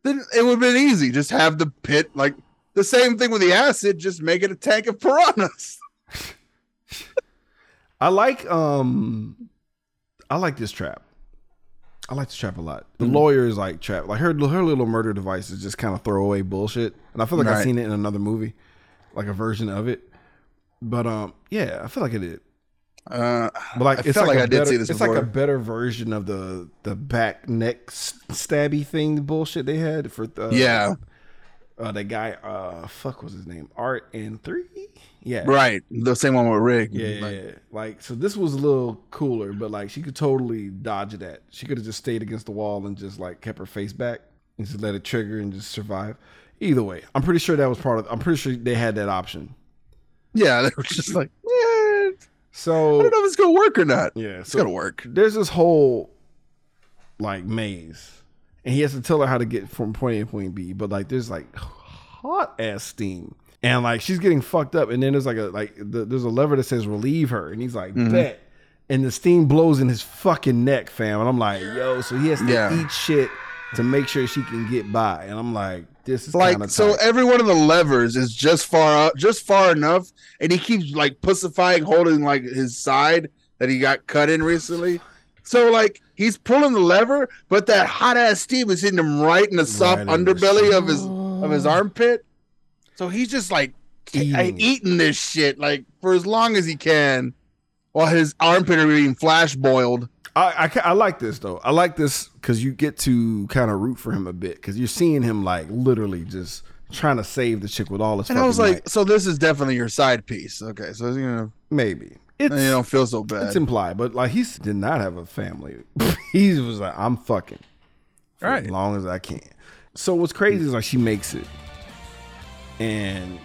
then it would have been easy. Just have the pit like the same thing with the acid, just make it a tank of piranhas. I like, um, I like this trap. I like this trap a lot. The Mm-hmm. lawyer is like trap. Like her, her little murder device is just kind of throwaway bullshit. And I feel like I've seen it in another movie, like a version of it. But um, yeah, I feel like it did. Uh But like I it's felt like, like I did better, see this It's like a better version of the the back neck stabby thing bullshit they had for uh, yeah, uh, that guy uh fuck was his name Art and three yeah right. The same one with Rick. yeah, Like, yeah. Like so, this was a little cooler, but like she could totally dodge that. She could have just stayed against the wall and just like kept her face back and just let it trigger and just survive. Either way, I'm pretty sure that was part of. I'm pretty sure they had that option. yeah, they were just like, yeah, So I don't know if it's gonna work or not. yeah, It's so gonna work. there's this whole like maze, and he has to tell her how to get from point A to point B. But like, there's like hot ass steam, and like she's getting fucked up. And then there's like a like the, there's a lever that says relieve her, and he's like mm-hmm. bet, and the steam blows in his fucking neck, fam. And I'm like, yo, so he has to Yeah. eat shit to make sure she can get by. And I'm like, this is Like so, every one of the levers is just far out just far enough, and he keeps like pussifying, holding like his side that he got cut in recently. So like he's pulling the lever, but that hot ass steam is hitting him right in the soft Right in the underbelly of his of his armpit. So he's just like Eating eating, this shit like for as long as he can, while his armpit are being flash boiled. I, I, I like this though. I like this because you get to kind of root for him a bit because you're seeing him like literally just trying to save the chick with all his. And I was like, might. so this is definitely your side piece. Okay, so you know maybe it's you don't feel so bad. it's implied, but like he did not have a family. he was like, I'm fucking Right. as long as I can. So what's crazy is like she makes it, and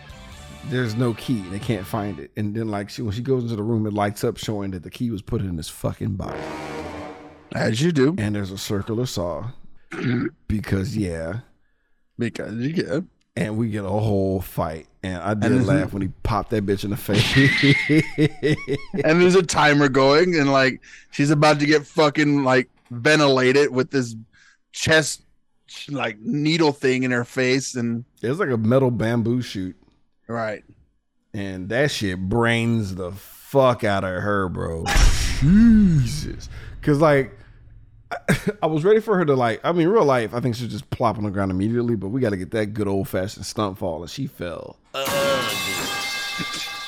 there's no key. They can't find it. And then like she when she goes into the room, it lights up showing that the key was put in his fucking body. As you do. And there's a circular saw because yeah. Because you get and we get a whole fight. And I did And laugh when he popped that bitch in the face. and there's a timer going, and like she's about to get fucking like ventilated with this chest like needle thing in her face, and It's like a metal bamboo shoot, right. and that shit brains the fuck out of her, bro. Jesus, because like. I, I was ready for her to like. I mean, real life, I think she'd just plop on the ground immediately. But we got to get that good old fashioned stunt fall, and she fell.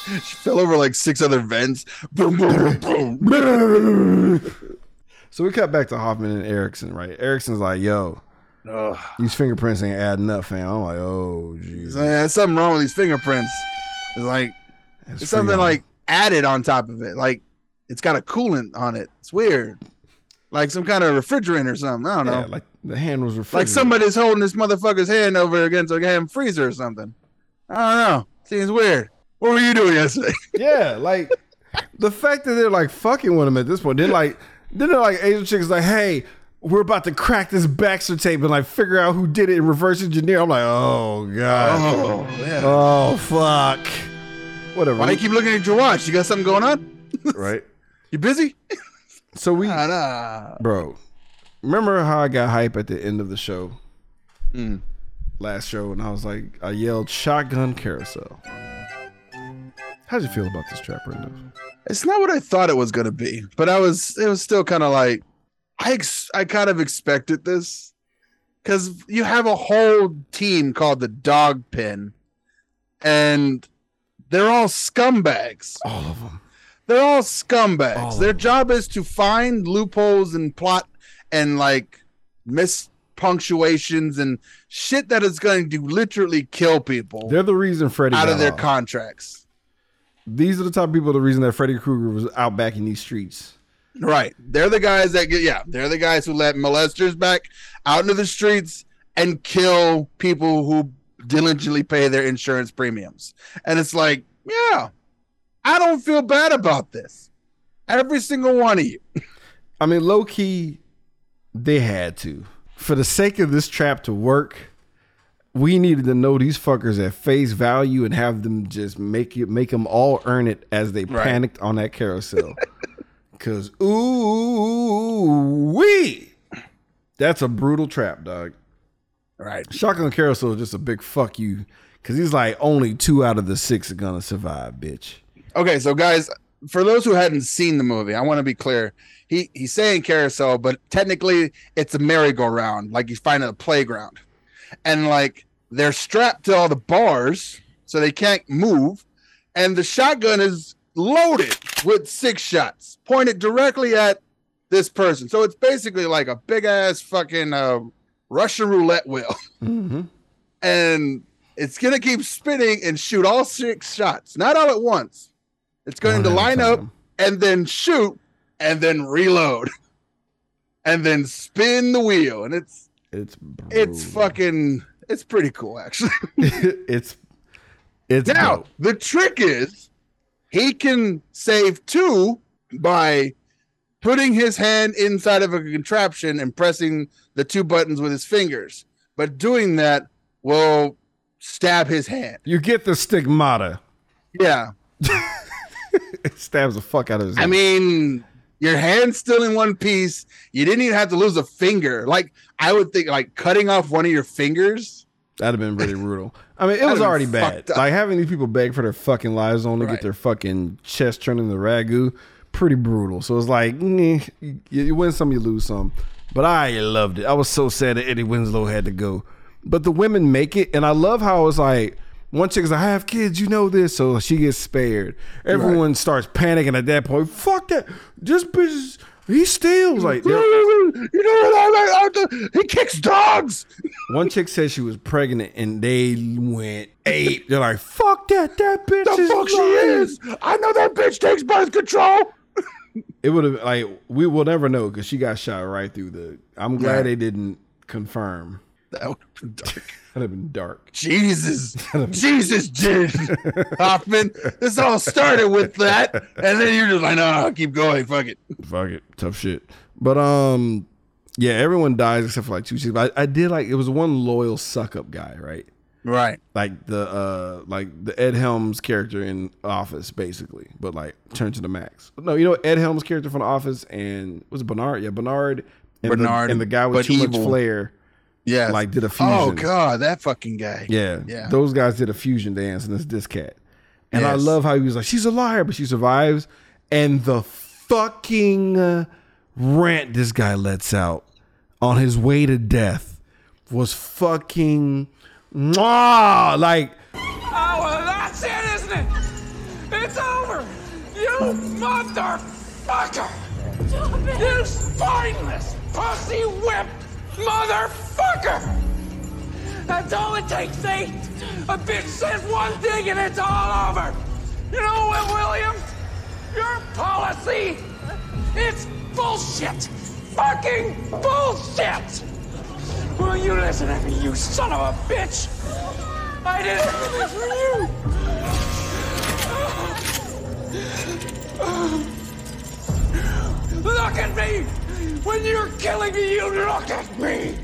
She fell over like six other vents. Boom, boom, boom, boom. So we cut back to Hoffman and Erickson, right? Erickson's like, "Yo, Ugh. these fingerprints ain't adding up, fam." I'm like, "Oh, jeez." There's something wrong with these fingerprints. It's like It's it's something like added on top of it. Like it's got a coolant on it. It's weird. Like some kind of refrigerant or something. I don't know. Like the hand was like somebody's holding this motherfucker's hand over against a damn freezer or something. I don't know. Seems weird. What were you doing yesterday? Yeah, like the fact that they're like fucking with him at this point. Then like then they're like Asian chicks like, hey, we're about to crack this Baxter tape and like figure out who did it and reverse engineer. I'm like, oh god, oh, yeah. oh fuck, whatever, Why do you keep looking at your watch? You got something going on? right? You busy? So we, Nah, nah. bro, remember how I got hype at the end of the show? Mm. last show, and I was like, I yelled shotgun carousel. How'd you feel about this trap, Brenda? It's not what I thought it was gonna be, but I was. It was still kind of like I. Ex- I kind of expected this because you have a whole team called the Dog Pen, and they're all scumbags. All of them. They're all scumbags. All Their job is to find loopholes and plot and like mispunctuations and shit that is going to literally kill people They're the reason Freddy out of their off. contracts. These are the type of people. The reason that Freddy Krueger was out back in these streets. Right. They're the guys that get, yeah, they're the guys who let molesters back out into the streets and kill people who diligently pay their insurance premiums. And it's like, yeah, I don't feel bad about this. Every single one of you. I mean, low key, they had to. For the sake of this trap to work, we needed to know these fuckers at face value and have them just make it, make them all earn it as they Right. panicked on that carousel. Cause ooh wee, that's a brutal trap, dog. Right. Shotgun carousel is just a big fuck you. Cause he's like only two out of the six are gonna survive, bitch. Okay, so guys, for those who hadn't seen the movie, I want to be clear. He he's saying carousel, but technically it's a merry-go-round, like you find at a playground. And like they're strapped to all the bars, so they can't move. And the shotgun is loaded with six shots pointed directly at this person. So it's basically like a big ass fucking uh, Russian roulette wheel. Mm-hmm. and it's gonna keep spinning and shoot all six shots, not all at once. It's going to line up and then shoot and then reload and then spin the wheel, and it's It's it's fucking it's pretty cool actually. it's it's now dope. the trick is he can save two by putting his hand inside of a contraption and pressing the two buttons with his fingers. But doing that will stab his hand. You get the stigmata. Yeah. It stabs the fuck out of his. I hand. mean, your hand's still in one piece. You didn't even have to lose a finger. Like I would think, like cutting off one of your fingers. that'd have been pretty brutal. I mean, it was already bad. Like having these people beg for their fucking lives on to Right. get their fucking chest turned into ragu, pretty brutal. So it's like, mm, you, you win some, you lose some. But I loved it. I was so sad that Eddie Winslow had to go. But the women make it, and I love how it's like. One chick's like, I have kids, you know this, so she gets spared. Everyone starts panicking at that point. Fuck that. This bitch, is- he steals. Like, You know what I like? He kicks dogs. One chick said she was pregnant and they went ape. They're like, fuck that, that bitch The is fuck she is? I know that bitch takes birth control. It would have like we will never know because she got shot right through the. I'm glad Right. they didn't confirm. That would have been dark. That'd have been dark. Jesus, Jesus, did Hoffman. This all started with that, and then you're just like, no, I'll keep going. Fuck it. Fuck it, tough shit. But um, yeah, everyone dies except for like two chicks. But I, I did like it was one loyal suck up guy, right? Right. Like the uh, like the Ed Helms character in Office, basically, but like turned to the max. No, you know Ed Helms character from The Office and was it Bernard? Yeah, Bernard. And Bernard, the, and the guy with too much flair. Yeah. like did a fusion. Oh God, that fucking guy. Yeah, Yeah. Those guys did a fusion dance, and it's this cat. And I love how he was like, "She's a liar," but she survives. And the fucking uh, rant this guy lets out on his way to death was fucking mwah, like Oh, well, that's it, isn't it? It's over. You motherfucker. You spineless, pussy whipped motherfucker. That's all it takes, eh? A bitch says one thing and it's all over. You know what, Williams? Your policy, it's bullshit. Fucking bullshit. Will you listen to me, you son of a bitch? I did everything for you. Look at me! When you're killing me, you look at me!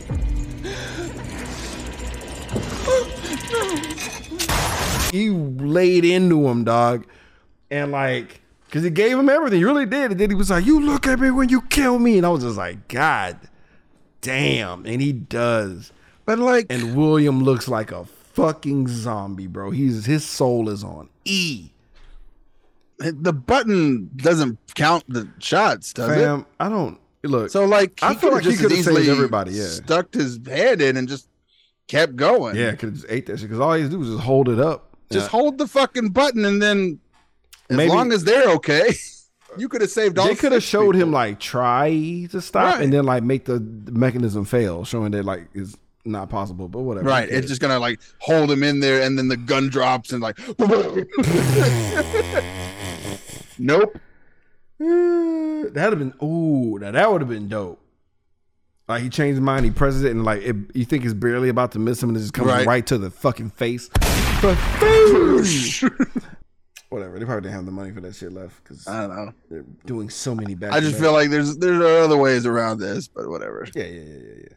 he laid into him, dog, and like. Cause he gave him everything, he really did. And then he was like, "You look at me when you kill me," and I was just like, "God damn!" And he does. But like, and William looks like a fucking zombie, bro. He's his soul is on E. the button doesn't count the shots, does Fam, I don't look. So like, I feel like he could've as saved easily everybody, yeah. stuck his head in and just kept going. yeah, could have just ate that shit because all he do was just hold it up. just Yeah. hold the fucking button and then, as Maybe- long as they're okay, you could have saved all. They could have showed him like try to stop Right. and then like make the mechanism fail, showing that like it's not possible. But whatever. Right, it's just gonna like hold him in there, and then the gun drops, and like, nope. That'd have been ooh, now that would have been dope. Like he changed his mind, he presses it, and like it, you think it's barely about to miss him, and it just comes Right. right, to the fucking face. Whatever. They probably didn't have the money for that shit left because I don't know. they're doing so many bad. I just feel like there's there's other ways around this, but whatever. yeah, yeah, yeah, yeah, yeah.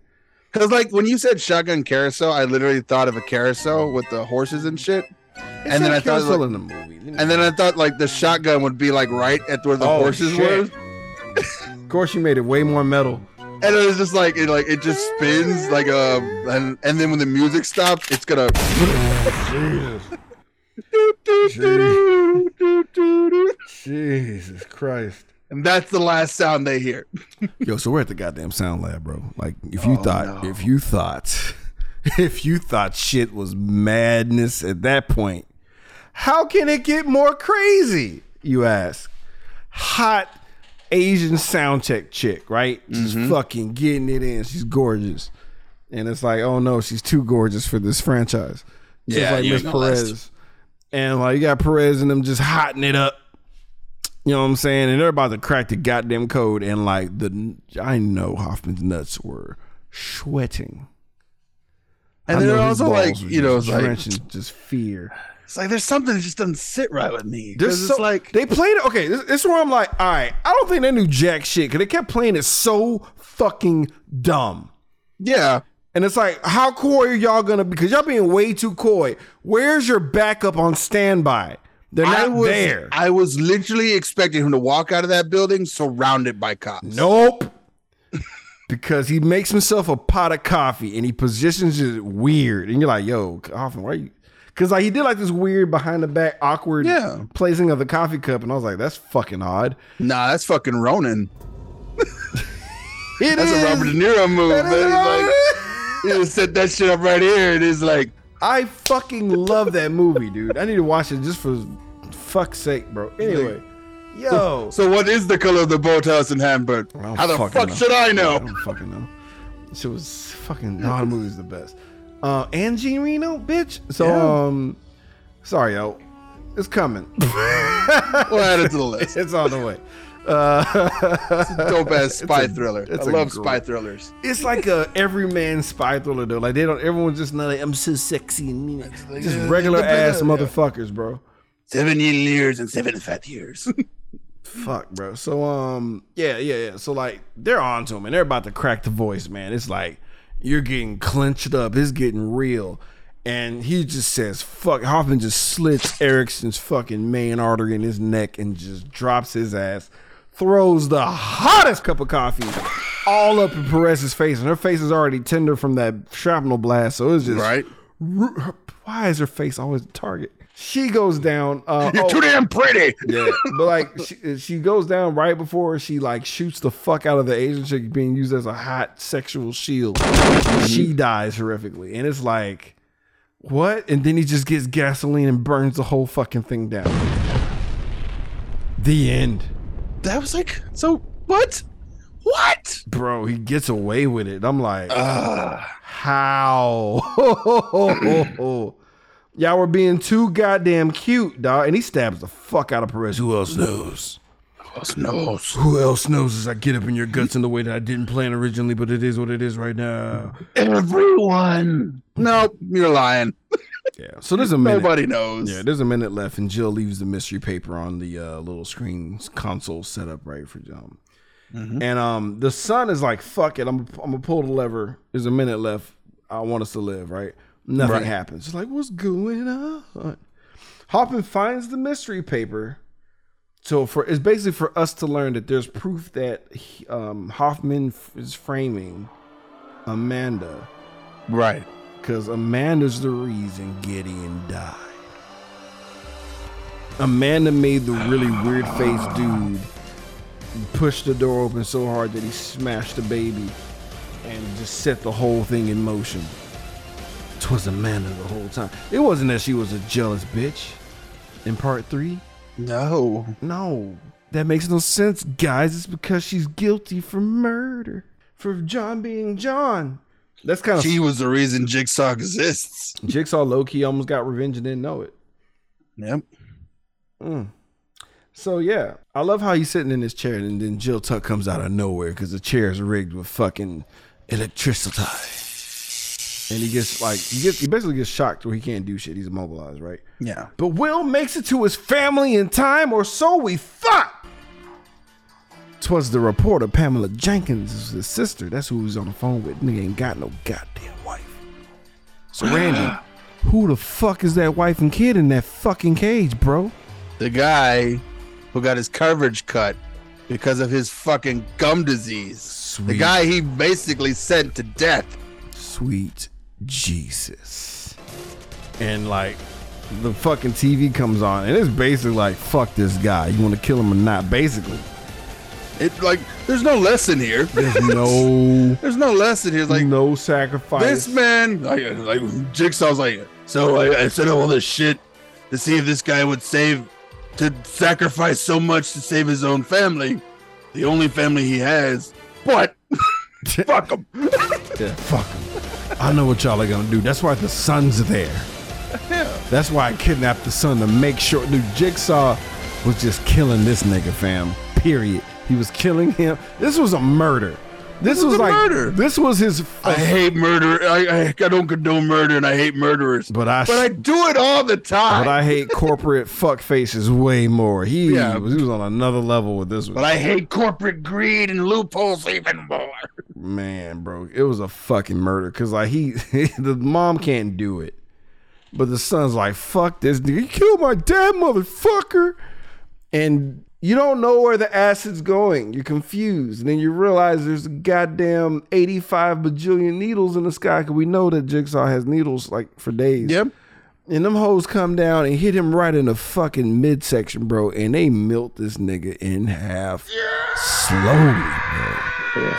Because like when you said shotgun carousel, I literally thought of a carousel with the horses and shit, It's And then I thought, like- in the movie, and then I thought like the shotgun would be like right at where the Oh, horses shit. were, of course, you made it way more metal. and it was just like it like it just spins like a and and then when the music stops, it's gonna. Jesus Christ. And that's the last sound they hear. Yo, so we're at the goddamn sound lab, bro. Like, if you Oh, thought, no. if you thought, if you thought shit was madness at that point, how can it get more crazy? You ask. Hot Asian sound check chick, right? Just Mm-hmm. fucking getting it in. She's gorgeous, and it's like, oh no, she's too gorgeous for this franchise. Just Yeah, like Miss last. Perez, and like you got Perez and them just hotting it up. You know what I'm saying? And they're about to crack the goddamn code, and like the I know Hoffman's nuts were sweating. And I his also like, you know, it's like just fear. it's like there's something that just doesn't sit right with me. There's so, like they played it. Okay, this, this is where I'm like, all right, I don't think they knew jack shit because they kept playing it so fucking dumb. yeah, And it's like, how coy are y'all gonna be? Because y'all being way too coy. Where's your backup on standby? They're I not was there. I was literally expecting him to walk out of that building surrounded by cops. Nope. Because he makes himself a pot of coffee and he positions it weird. And you're like, yo, Hoffman, why you? Because like he did like this weird behind the back awkward Yeah. placing of the coffee cup, and I was like, that's fucking odd. Nah, that's fucking Ronin. It That's is. a Robert De Niro move. That Man. He's like, he just set that shit up right here. and it's like, I fucking love that movie, dude. I need to watch it just for fuck's sake, bro. Anyway, yo, so what is the color of the boathouse in Hamburg? How the fuck know. should I know? I don't fucking know. Shit was fucking. No, the movie's the best. Uh, Jean Reno, bitch. So, Yeah. um, sorry, yo, it's coming. We'll add it to the list. it's on the way. Uh, Dope ass spy a- thriller. I love spy thrillers. it's like a everyman spy thriller though. Like they don't. Everyone's just not like I'm so sexy and mean. like, just regular ass motherfuckers, bro. Seven years and seven fat years. Fuck, bro. So um, yeah, yeah, yeah. So like they're on to him and they're about to crack the voice, man. It's like you're getting clenched up. It's getting real. And he just says, fuck. Hoffman just slits Erickson's fucking main artery in his neck and just drops his ass. Throws the hottest cup of coffee all up in Perez's face. And her face is already tender from that shrapnel blast. So it's just. right? Why is her face always the target? She goes down. Uh, You're oh, too damn pretty. yeah, but like she, she goes down right before she like shoots the fuck out of the Asian chick being used as a hot sexual shield. She dies horrifically, and it's like, what? And then he just gets gasoline and burns the whole fucking thing down. The end, That was like so. What? What? bro. He gets away with it. I'm like, Uh, how? Y'all were being too goddamn cute, dog. And he stabs the fuck out of Perez. Who else knows? Who else knows? Who else knows as I get up in your guts in the way that I didn't plan originally, but it is what it is right now. Everyone. Nope, you're lying. Yeah. So there's a minute. Nobody knows. Yeah, there's a minute left, and Jill leaves the mystery paper on the uh, little screen console set up right for John. And um, the son is like, "Fuck it, I'm I'm gonna pull the lever. There's a minute left. I want us to live, right? Nothing Right. happens. It's like, what's going on? Hoffman finds the mystery paper. So for it's basically for us to learn that there's proof that um, Hoffman f- is framing Amanda Right. Because Amanda's the reason Gideon died. Amanda made the really weird face dude push the door open so hard that he smashed the baby and just set the whole thing in motion. Twas Amanda the whole time. It wasn't that she was a jealous bitch in part three. No. No, that makes no sense, guys. It's because she's guilty for murder. For John being John. That's kind of She was the reason Jigsaw exists. Jigsaw low key almost got revenge and didn't know it. Yep. Mm. So yeah, I love how he's sitting in his chair and then Jill Tuck comes out of nowhere because the chair is rigged with fucking electricity. And he gets like he gets he basically gets shocked where he can't do shit. He's immobilized, right? Yeah. But Will makes it to his family in time, or so we thought. Twas the reporter Pamela Jenkins, his sister. That's who he was on the phone with. Nigga ain't got no goddamn wife. So Randy, who the fuck is that wife and kid in that fucking cage, bro? The guy who got his coverage cut because of his fucking gum disease. The guy he basically sent to death. Sweet Jesus. And like the fucking TV comes on and it's basically like fuck this guy. You want to kill him or not? Basically. It like there's no lesson here. There's no There's no lesson here. Like no sacrifice. this man, like, like Jigsaw's like, so I, I up all this shit to see if this guy would save, to sacrifice so much to save his own family, the only family he has. But fuck him. Yeah, fuck him. I know what y'all are gonna do. That's why the son's there. That's why I kidnapped the son to make sure. Dude, Jigsaw was just killing this nigga, fam. Period. He was killing him. This was a murder. This, was was, like murder. This was his. I hate murder. I, I I don't condone murder, and I hate murderers. But I but I do it all the time. But I hate corporate fuck faces way more. He, Yeah. was, he was on another level with this one. But I hate corporate greed and loopholes even more. Man, bro, it was a fucking murder. Cause like he, the mom can't do it, but the son's like, "Fuck this nigga, you killed my dad, motherfucker," and you don't know where the acid's going. You're confused, and then you realize there's a goddamn 85 bajillion needles in the sky. Cause we know that Jigsaw has needles like for days. Yep. And them hoes come down and hit him right in the fucking midsection, bro. And they melt this nigga in half Yeah. slowly, bro.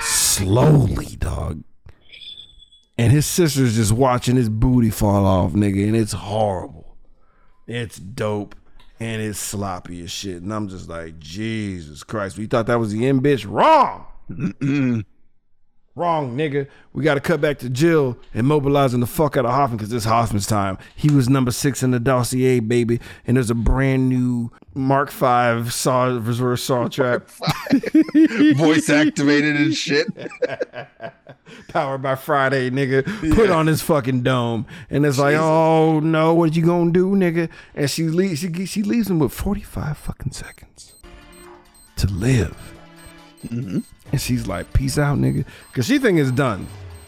Slowly, dog. And his sister's just watching his booty fall off, nigga. And it's horrible. It's dope. And it's sloppy as shit. And I'm just like, Jesus Christ. We thought that was the end, bitch. Wrong. Wrong, nigga. We got to cut back to Jill and mobilizing the fuck out of Hoffman because it's Hoffman's time. He was number six in the dossier, baby. And there's a brand new Mark V saw reverse saw trap Voice activated and shit. powered by Friday, nigga. Put on his fucking dome, and it's like, oh no, what are you gonna do, nigga? And she leaves. She, she leaves him with 45 fucking seconds to live. Mm-hmm. And she's like, peace out, nigga, because she think it's done.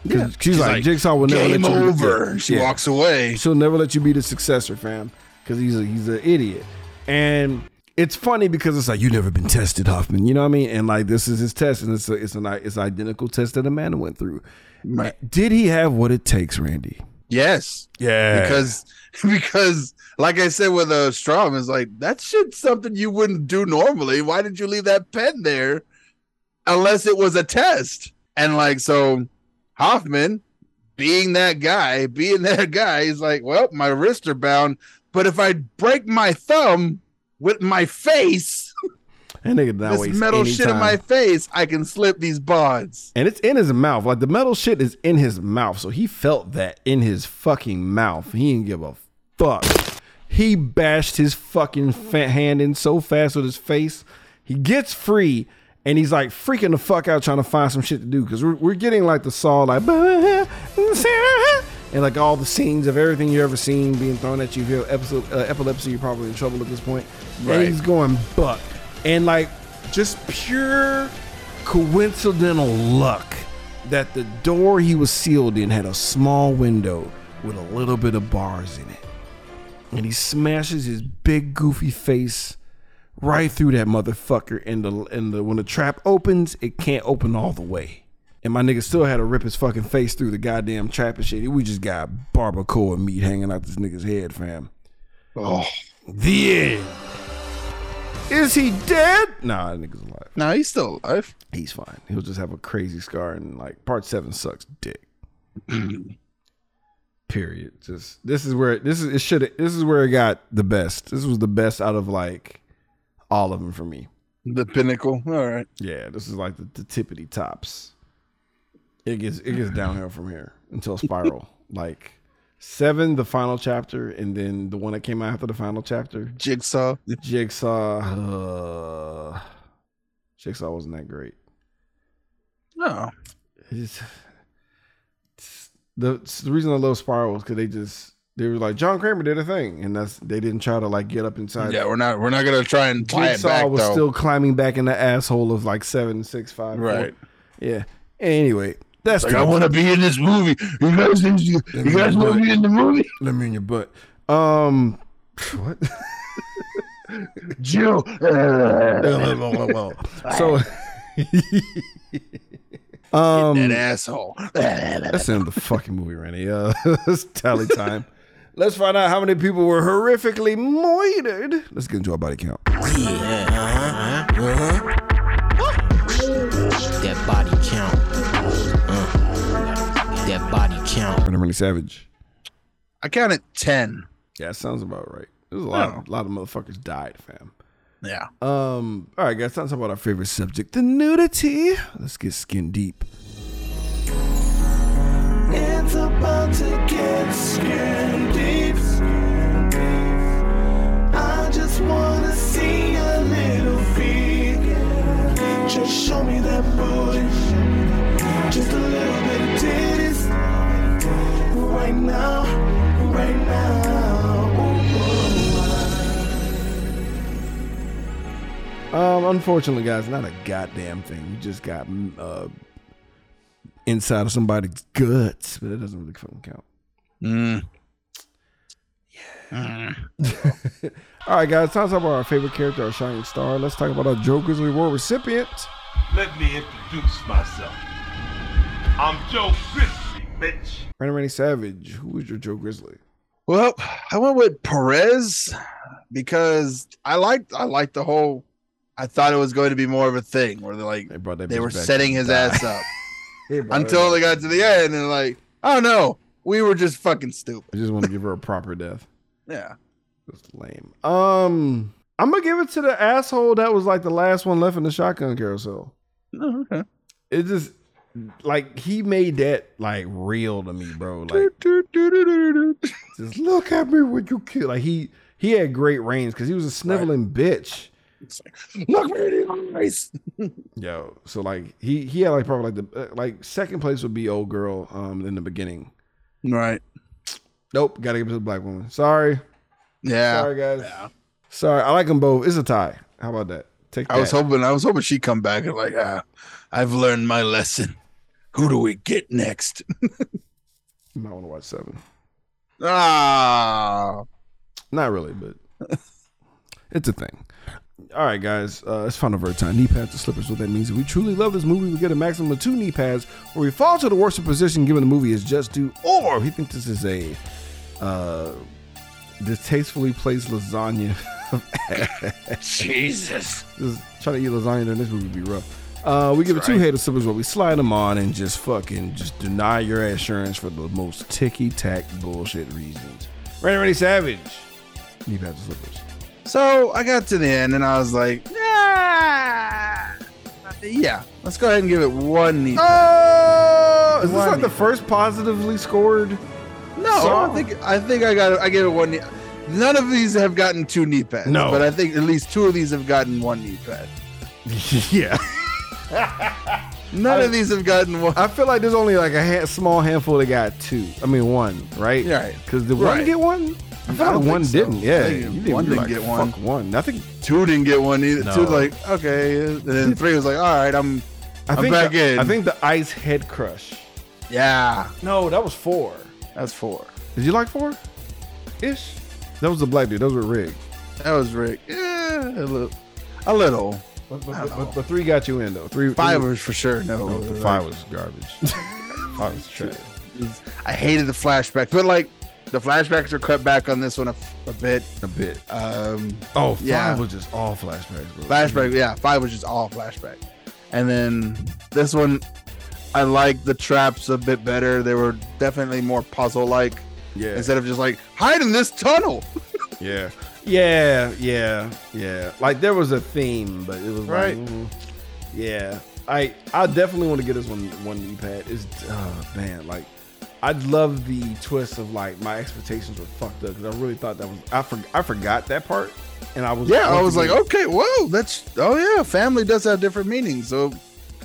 'Cause She's, like, Jigsaw will never Game let you over. Yeah. She Yeah. walks away. She'll never let you be the successor, fam, because he's a, he's an idiot. And it's funny because it's like you never been tested, Hoffman. You know what I mean? And like this is his test, and it's a, it's an it's an identical test that Amanda went through. Right. Did he have what it takes, Randy? Yes. Yeah, Because because like I said with uh Strahm, it's like that shit's something you wouldn't do normally. Why did you leave that pen there unless it was a test? And like so Hoffman being that guy, being that guy, he's like, well, my wrists are bound, but if I break my thumb with my face, that nigga not this metal shit in my face, I can slip these bonds. and it's in his mouth. Like the metal shit is in his mouth, so he felt that in his fucking mouth. He didn't give a fuck. He bashed his fucking hand in so fast with his face. He gets free, and he's like freaking the fuck out trying to find some shit to do because we're, we're getting like the saw like and like all the scenes of everything you've ever seen being thrown at you. If you have episode, uh, epilepsy, you're probably in trouble at this point. Right. And he's going buck, and like just pure coincidental luck that the door he was sealed in had a small window with a little bit of bars in it. And he smashes his big goofy face right through that motherfucker and the and the when the trap opens, it can't open all the way. And my nigga still had to rip his fucking face through the goddamn trap and shit. We just got barbacoa meat hanging out this nigga's head, fam. Oh, The end. Is he dead? Nah, that nigga's alive. no, he's still alive. He's fine. He'll just have a crazy scar and like part seven sucks dick. Period. Just this is where this is it should this is where it got the best. This was the best out of like all of them for me. The pinnacle. All right. Yeah, this is like the, the tippity tops. It gets it gets downhill from here until spiral. like seven, the final chapter, and then the one that came out after the final chapter, Jigsaw. Jigsaw. Uh, Jigsaw wasn't that great. No. It it's- the it's the reason I love Spiral is because they just they were like John Kramer did a thing, and that's they didn't try to like get up inside. Yeah, we're not. We're not gonna try and tie it Jigsaw back was though. still climbing back in the asshole of like seven, six, five. Right. Yeah. Anyway, that's like I want to be in this movie. You guys, you, you guys want to be in the movie? Let me in your butt. Um, what? Jill. so, um, That asshole. That's the end the fucking movie, Randy. Uh, it's tally time. Let's find out how many people were horrifically moitered. Let's get into our body count. That that body count. Brandon Randy Savage. I counted ten. Yeah, that sounds about right. There's a lot, of, a lot of motherfuckers died, fam. Yeah. Um, all right, guys, time to talk about our favorite subject, the nudity. Let's get skin deep. It's about to get skin deep. I just wanna see a little feet. Just show me that booty. Just a little bit of titties. Right now, right now. Ooh, ooh. Um, unfortunately, guys, not a goddamn thing. We just got mm, uh inside of somebody's guts, but it doesn't really fucking count. Mm. All right, guys, time to talk about our favorite character, our shining star. Let's talk about our Joker's Reward recipient. Let me introduce myself. I'm Joe Grizzly, bitch. Randy Randy Savage. Who is your Joe Grizzly? Well, I went with Perez because I liked. I liked the whole. I thought it was going to be more of a thing where they're like They brought they were setting his die. ass up until they got to the end and like, oh no, we were just fucking stupid. I just want to give her a proper death. Yeah. That's lame. Um, I'm gonna give it to the asshole that was like the last one left in the shotgun carousel. Oh, okay. It just like he made that like real to me, bro. Like just look at me when you kill. Like he he had great range because he was a sniveling bitch. Look me in the eyes. Yo, so like he he had like probably like the uh, like second place would be old girl um in the beginning. Right. Nope, gotta give it to the black woman. Sorry, Yeah. sorry guys. Yeah. Sorry, I like them both. It's a tie. How about that? Take that. I was hoping. I was hoping she'd come back and like, ah, I've learned my lesson. Who do we get next? You might want to watch seven. ah. Not really, but it's a thing. All right, guys, uh, it's final verse time. Knee pads and slippers. What that means if we truly love this movie. We get a maximum of two knee pads, or we fall to the worst position given the movie is just due, or we think this is a uh, distastefully placed lasagna. Jesus. Just trying to eat lasagna during this movie would be rough. Uh, we give it two hater slippers where we slide them on and just fucking just deny your assurance for the most ticky tack bullshit reasons. Randy Randy Savage. Knee pads and slippers. So I got to the end and I was like, yeah, yeah. Let's go ahead and give it one knee. Oh, is this One like the first positively scored? no, so- I think I think I got I gave it one knee. None of these have gotten two knee pads. No. but I think at least two of these have gotten one knee pad. yeah. None of these have gotten one. I feel like there's only like a ha- small handful that got two. I mean, one, right? Right. Because did one Right. get one? I feel I don't like one so. didn't. Yeah. I you didn't, one didn't like, get one. Fuck one. Nothing. Two didn't get one either. No. Two was like okay, and then three was like, all right, I'm I I'm think back the, in. I think the ice head crush. yeah. No, that was four. That's four. Did you like four? Ish. That was the black dude. Those were rigged. That was Rick. Yeah, a little, a little, But, but, but, but three got you in though. Three Five was for sure. No, No, the five was garbage. five was trash. I hated the flashback, but like the flashbacks are cut back on this one a, a bit. A bit. Um, Oh, five Yeah. was just all flashbacks. Bro. flashback, yeah, five was just all flashback, and then this one, I like the traps a bit better. They were definitely more puzzle like Yeah. instead of just like hide in this tunnel. Yeah. Yeah, yeah, yeah. Like there was a theme, but it was Right. like, mm, yeah. I I definitely want to get this one one knee pad. Is oh man, like I love the twist of like my expectations were fucked up because I really thought that was I for, I forgot that part and I was Yeah, I was like, okay, whoa, that's oh yeah, family does have different meanings, so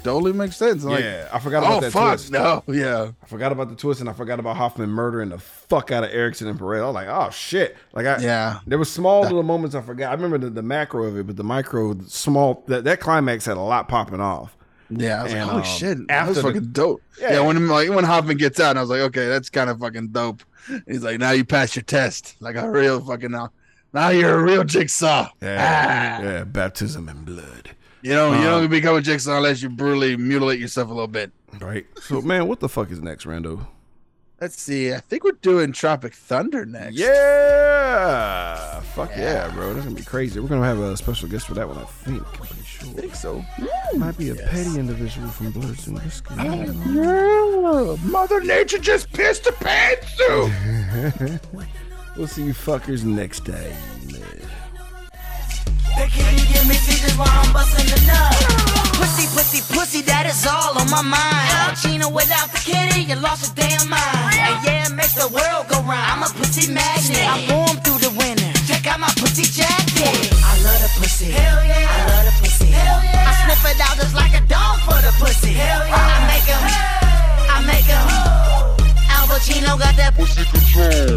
totally makes sense. Like, yeah, I forgot about oh that fuck, twist. no, yeah, I forgot about the twist and I forgot about Hoffman murdering the fuck out of Erickson and Perez. I was like, oh shit. Like I yeah, There were small little moments I forgot. I remember the, the macro of it, but the micro, the small that, that climax had a lot popping off. yeah. I was And, like, holy um, shit, that was the- fucking dope. Yeah. Yeah. when like when Hoffman gets out, I was like, okay, that's kind of fucking dope. He's like, now you pass your test, like a real fucking now. Now you're a real jigsaw. Yeah, Ah. yeah, baptism in blood. You know, you Um, don't become a jigsaw unless you brutally mutilate yourself a little bit. Right. So, man, what the fuck is next, Rando? Let's see. I think we're doing Tropic Thunder next. Yeah. Fuck yeah. bro. That's gonna be crazy. We're gonna have a special guest for that one, I think. I'm pretty sure. I think so. Might be a petty individual from Bloods and Whiskey. Don't Yeah. Mother Nature just pissed the pants. We'll see you fuckers next time. They can't give me while I'm busting the nut. Pussy, pussy, pussy, that is all on my mind. Chino without the kitty, you lost your damn mind. And yeah, it makes the world go round. I'm a pussy magnet. I'm warm through the winter. Check out my pussy jacket. I love the pussy. Hell yeah. I love the pussy. Hell yeah. I sniff it out just like a dog for the pussy. Hell yeah. I make 'em. I make 'em. Al Pacino got that pussy control.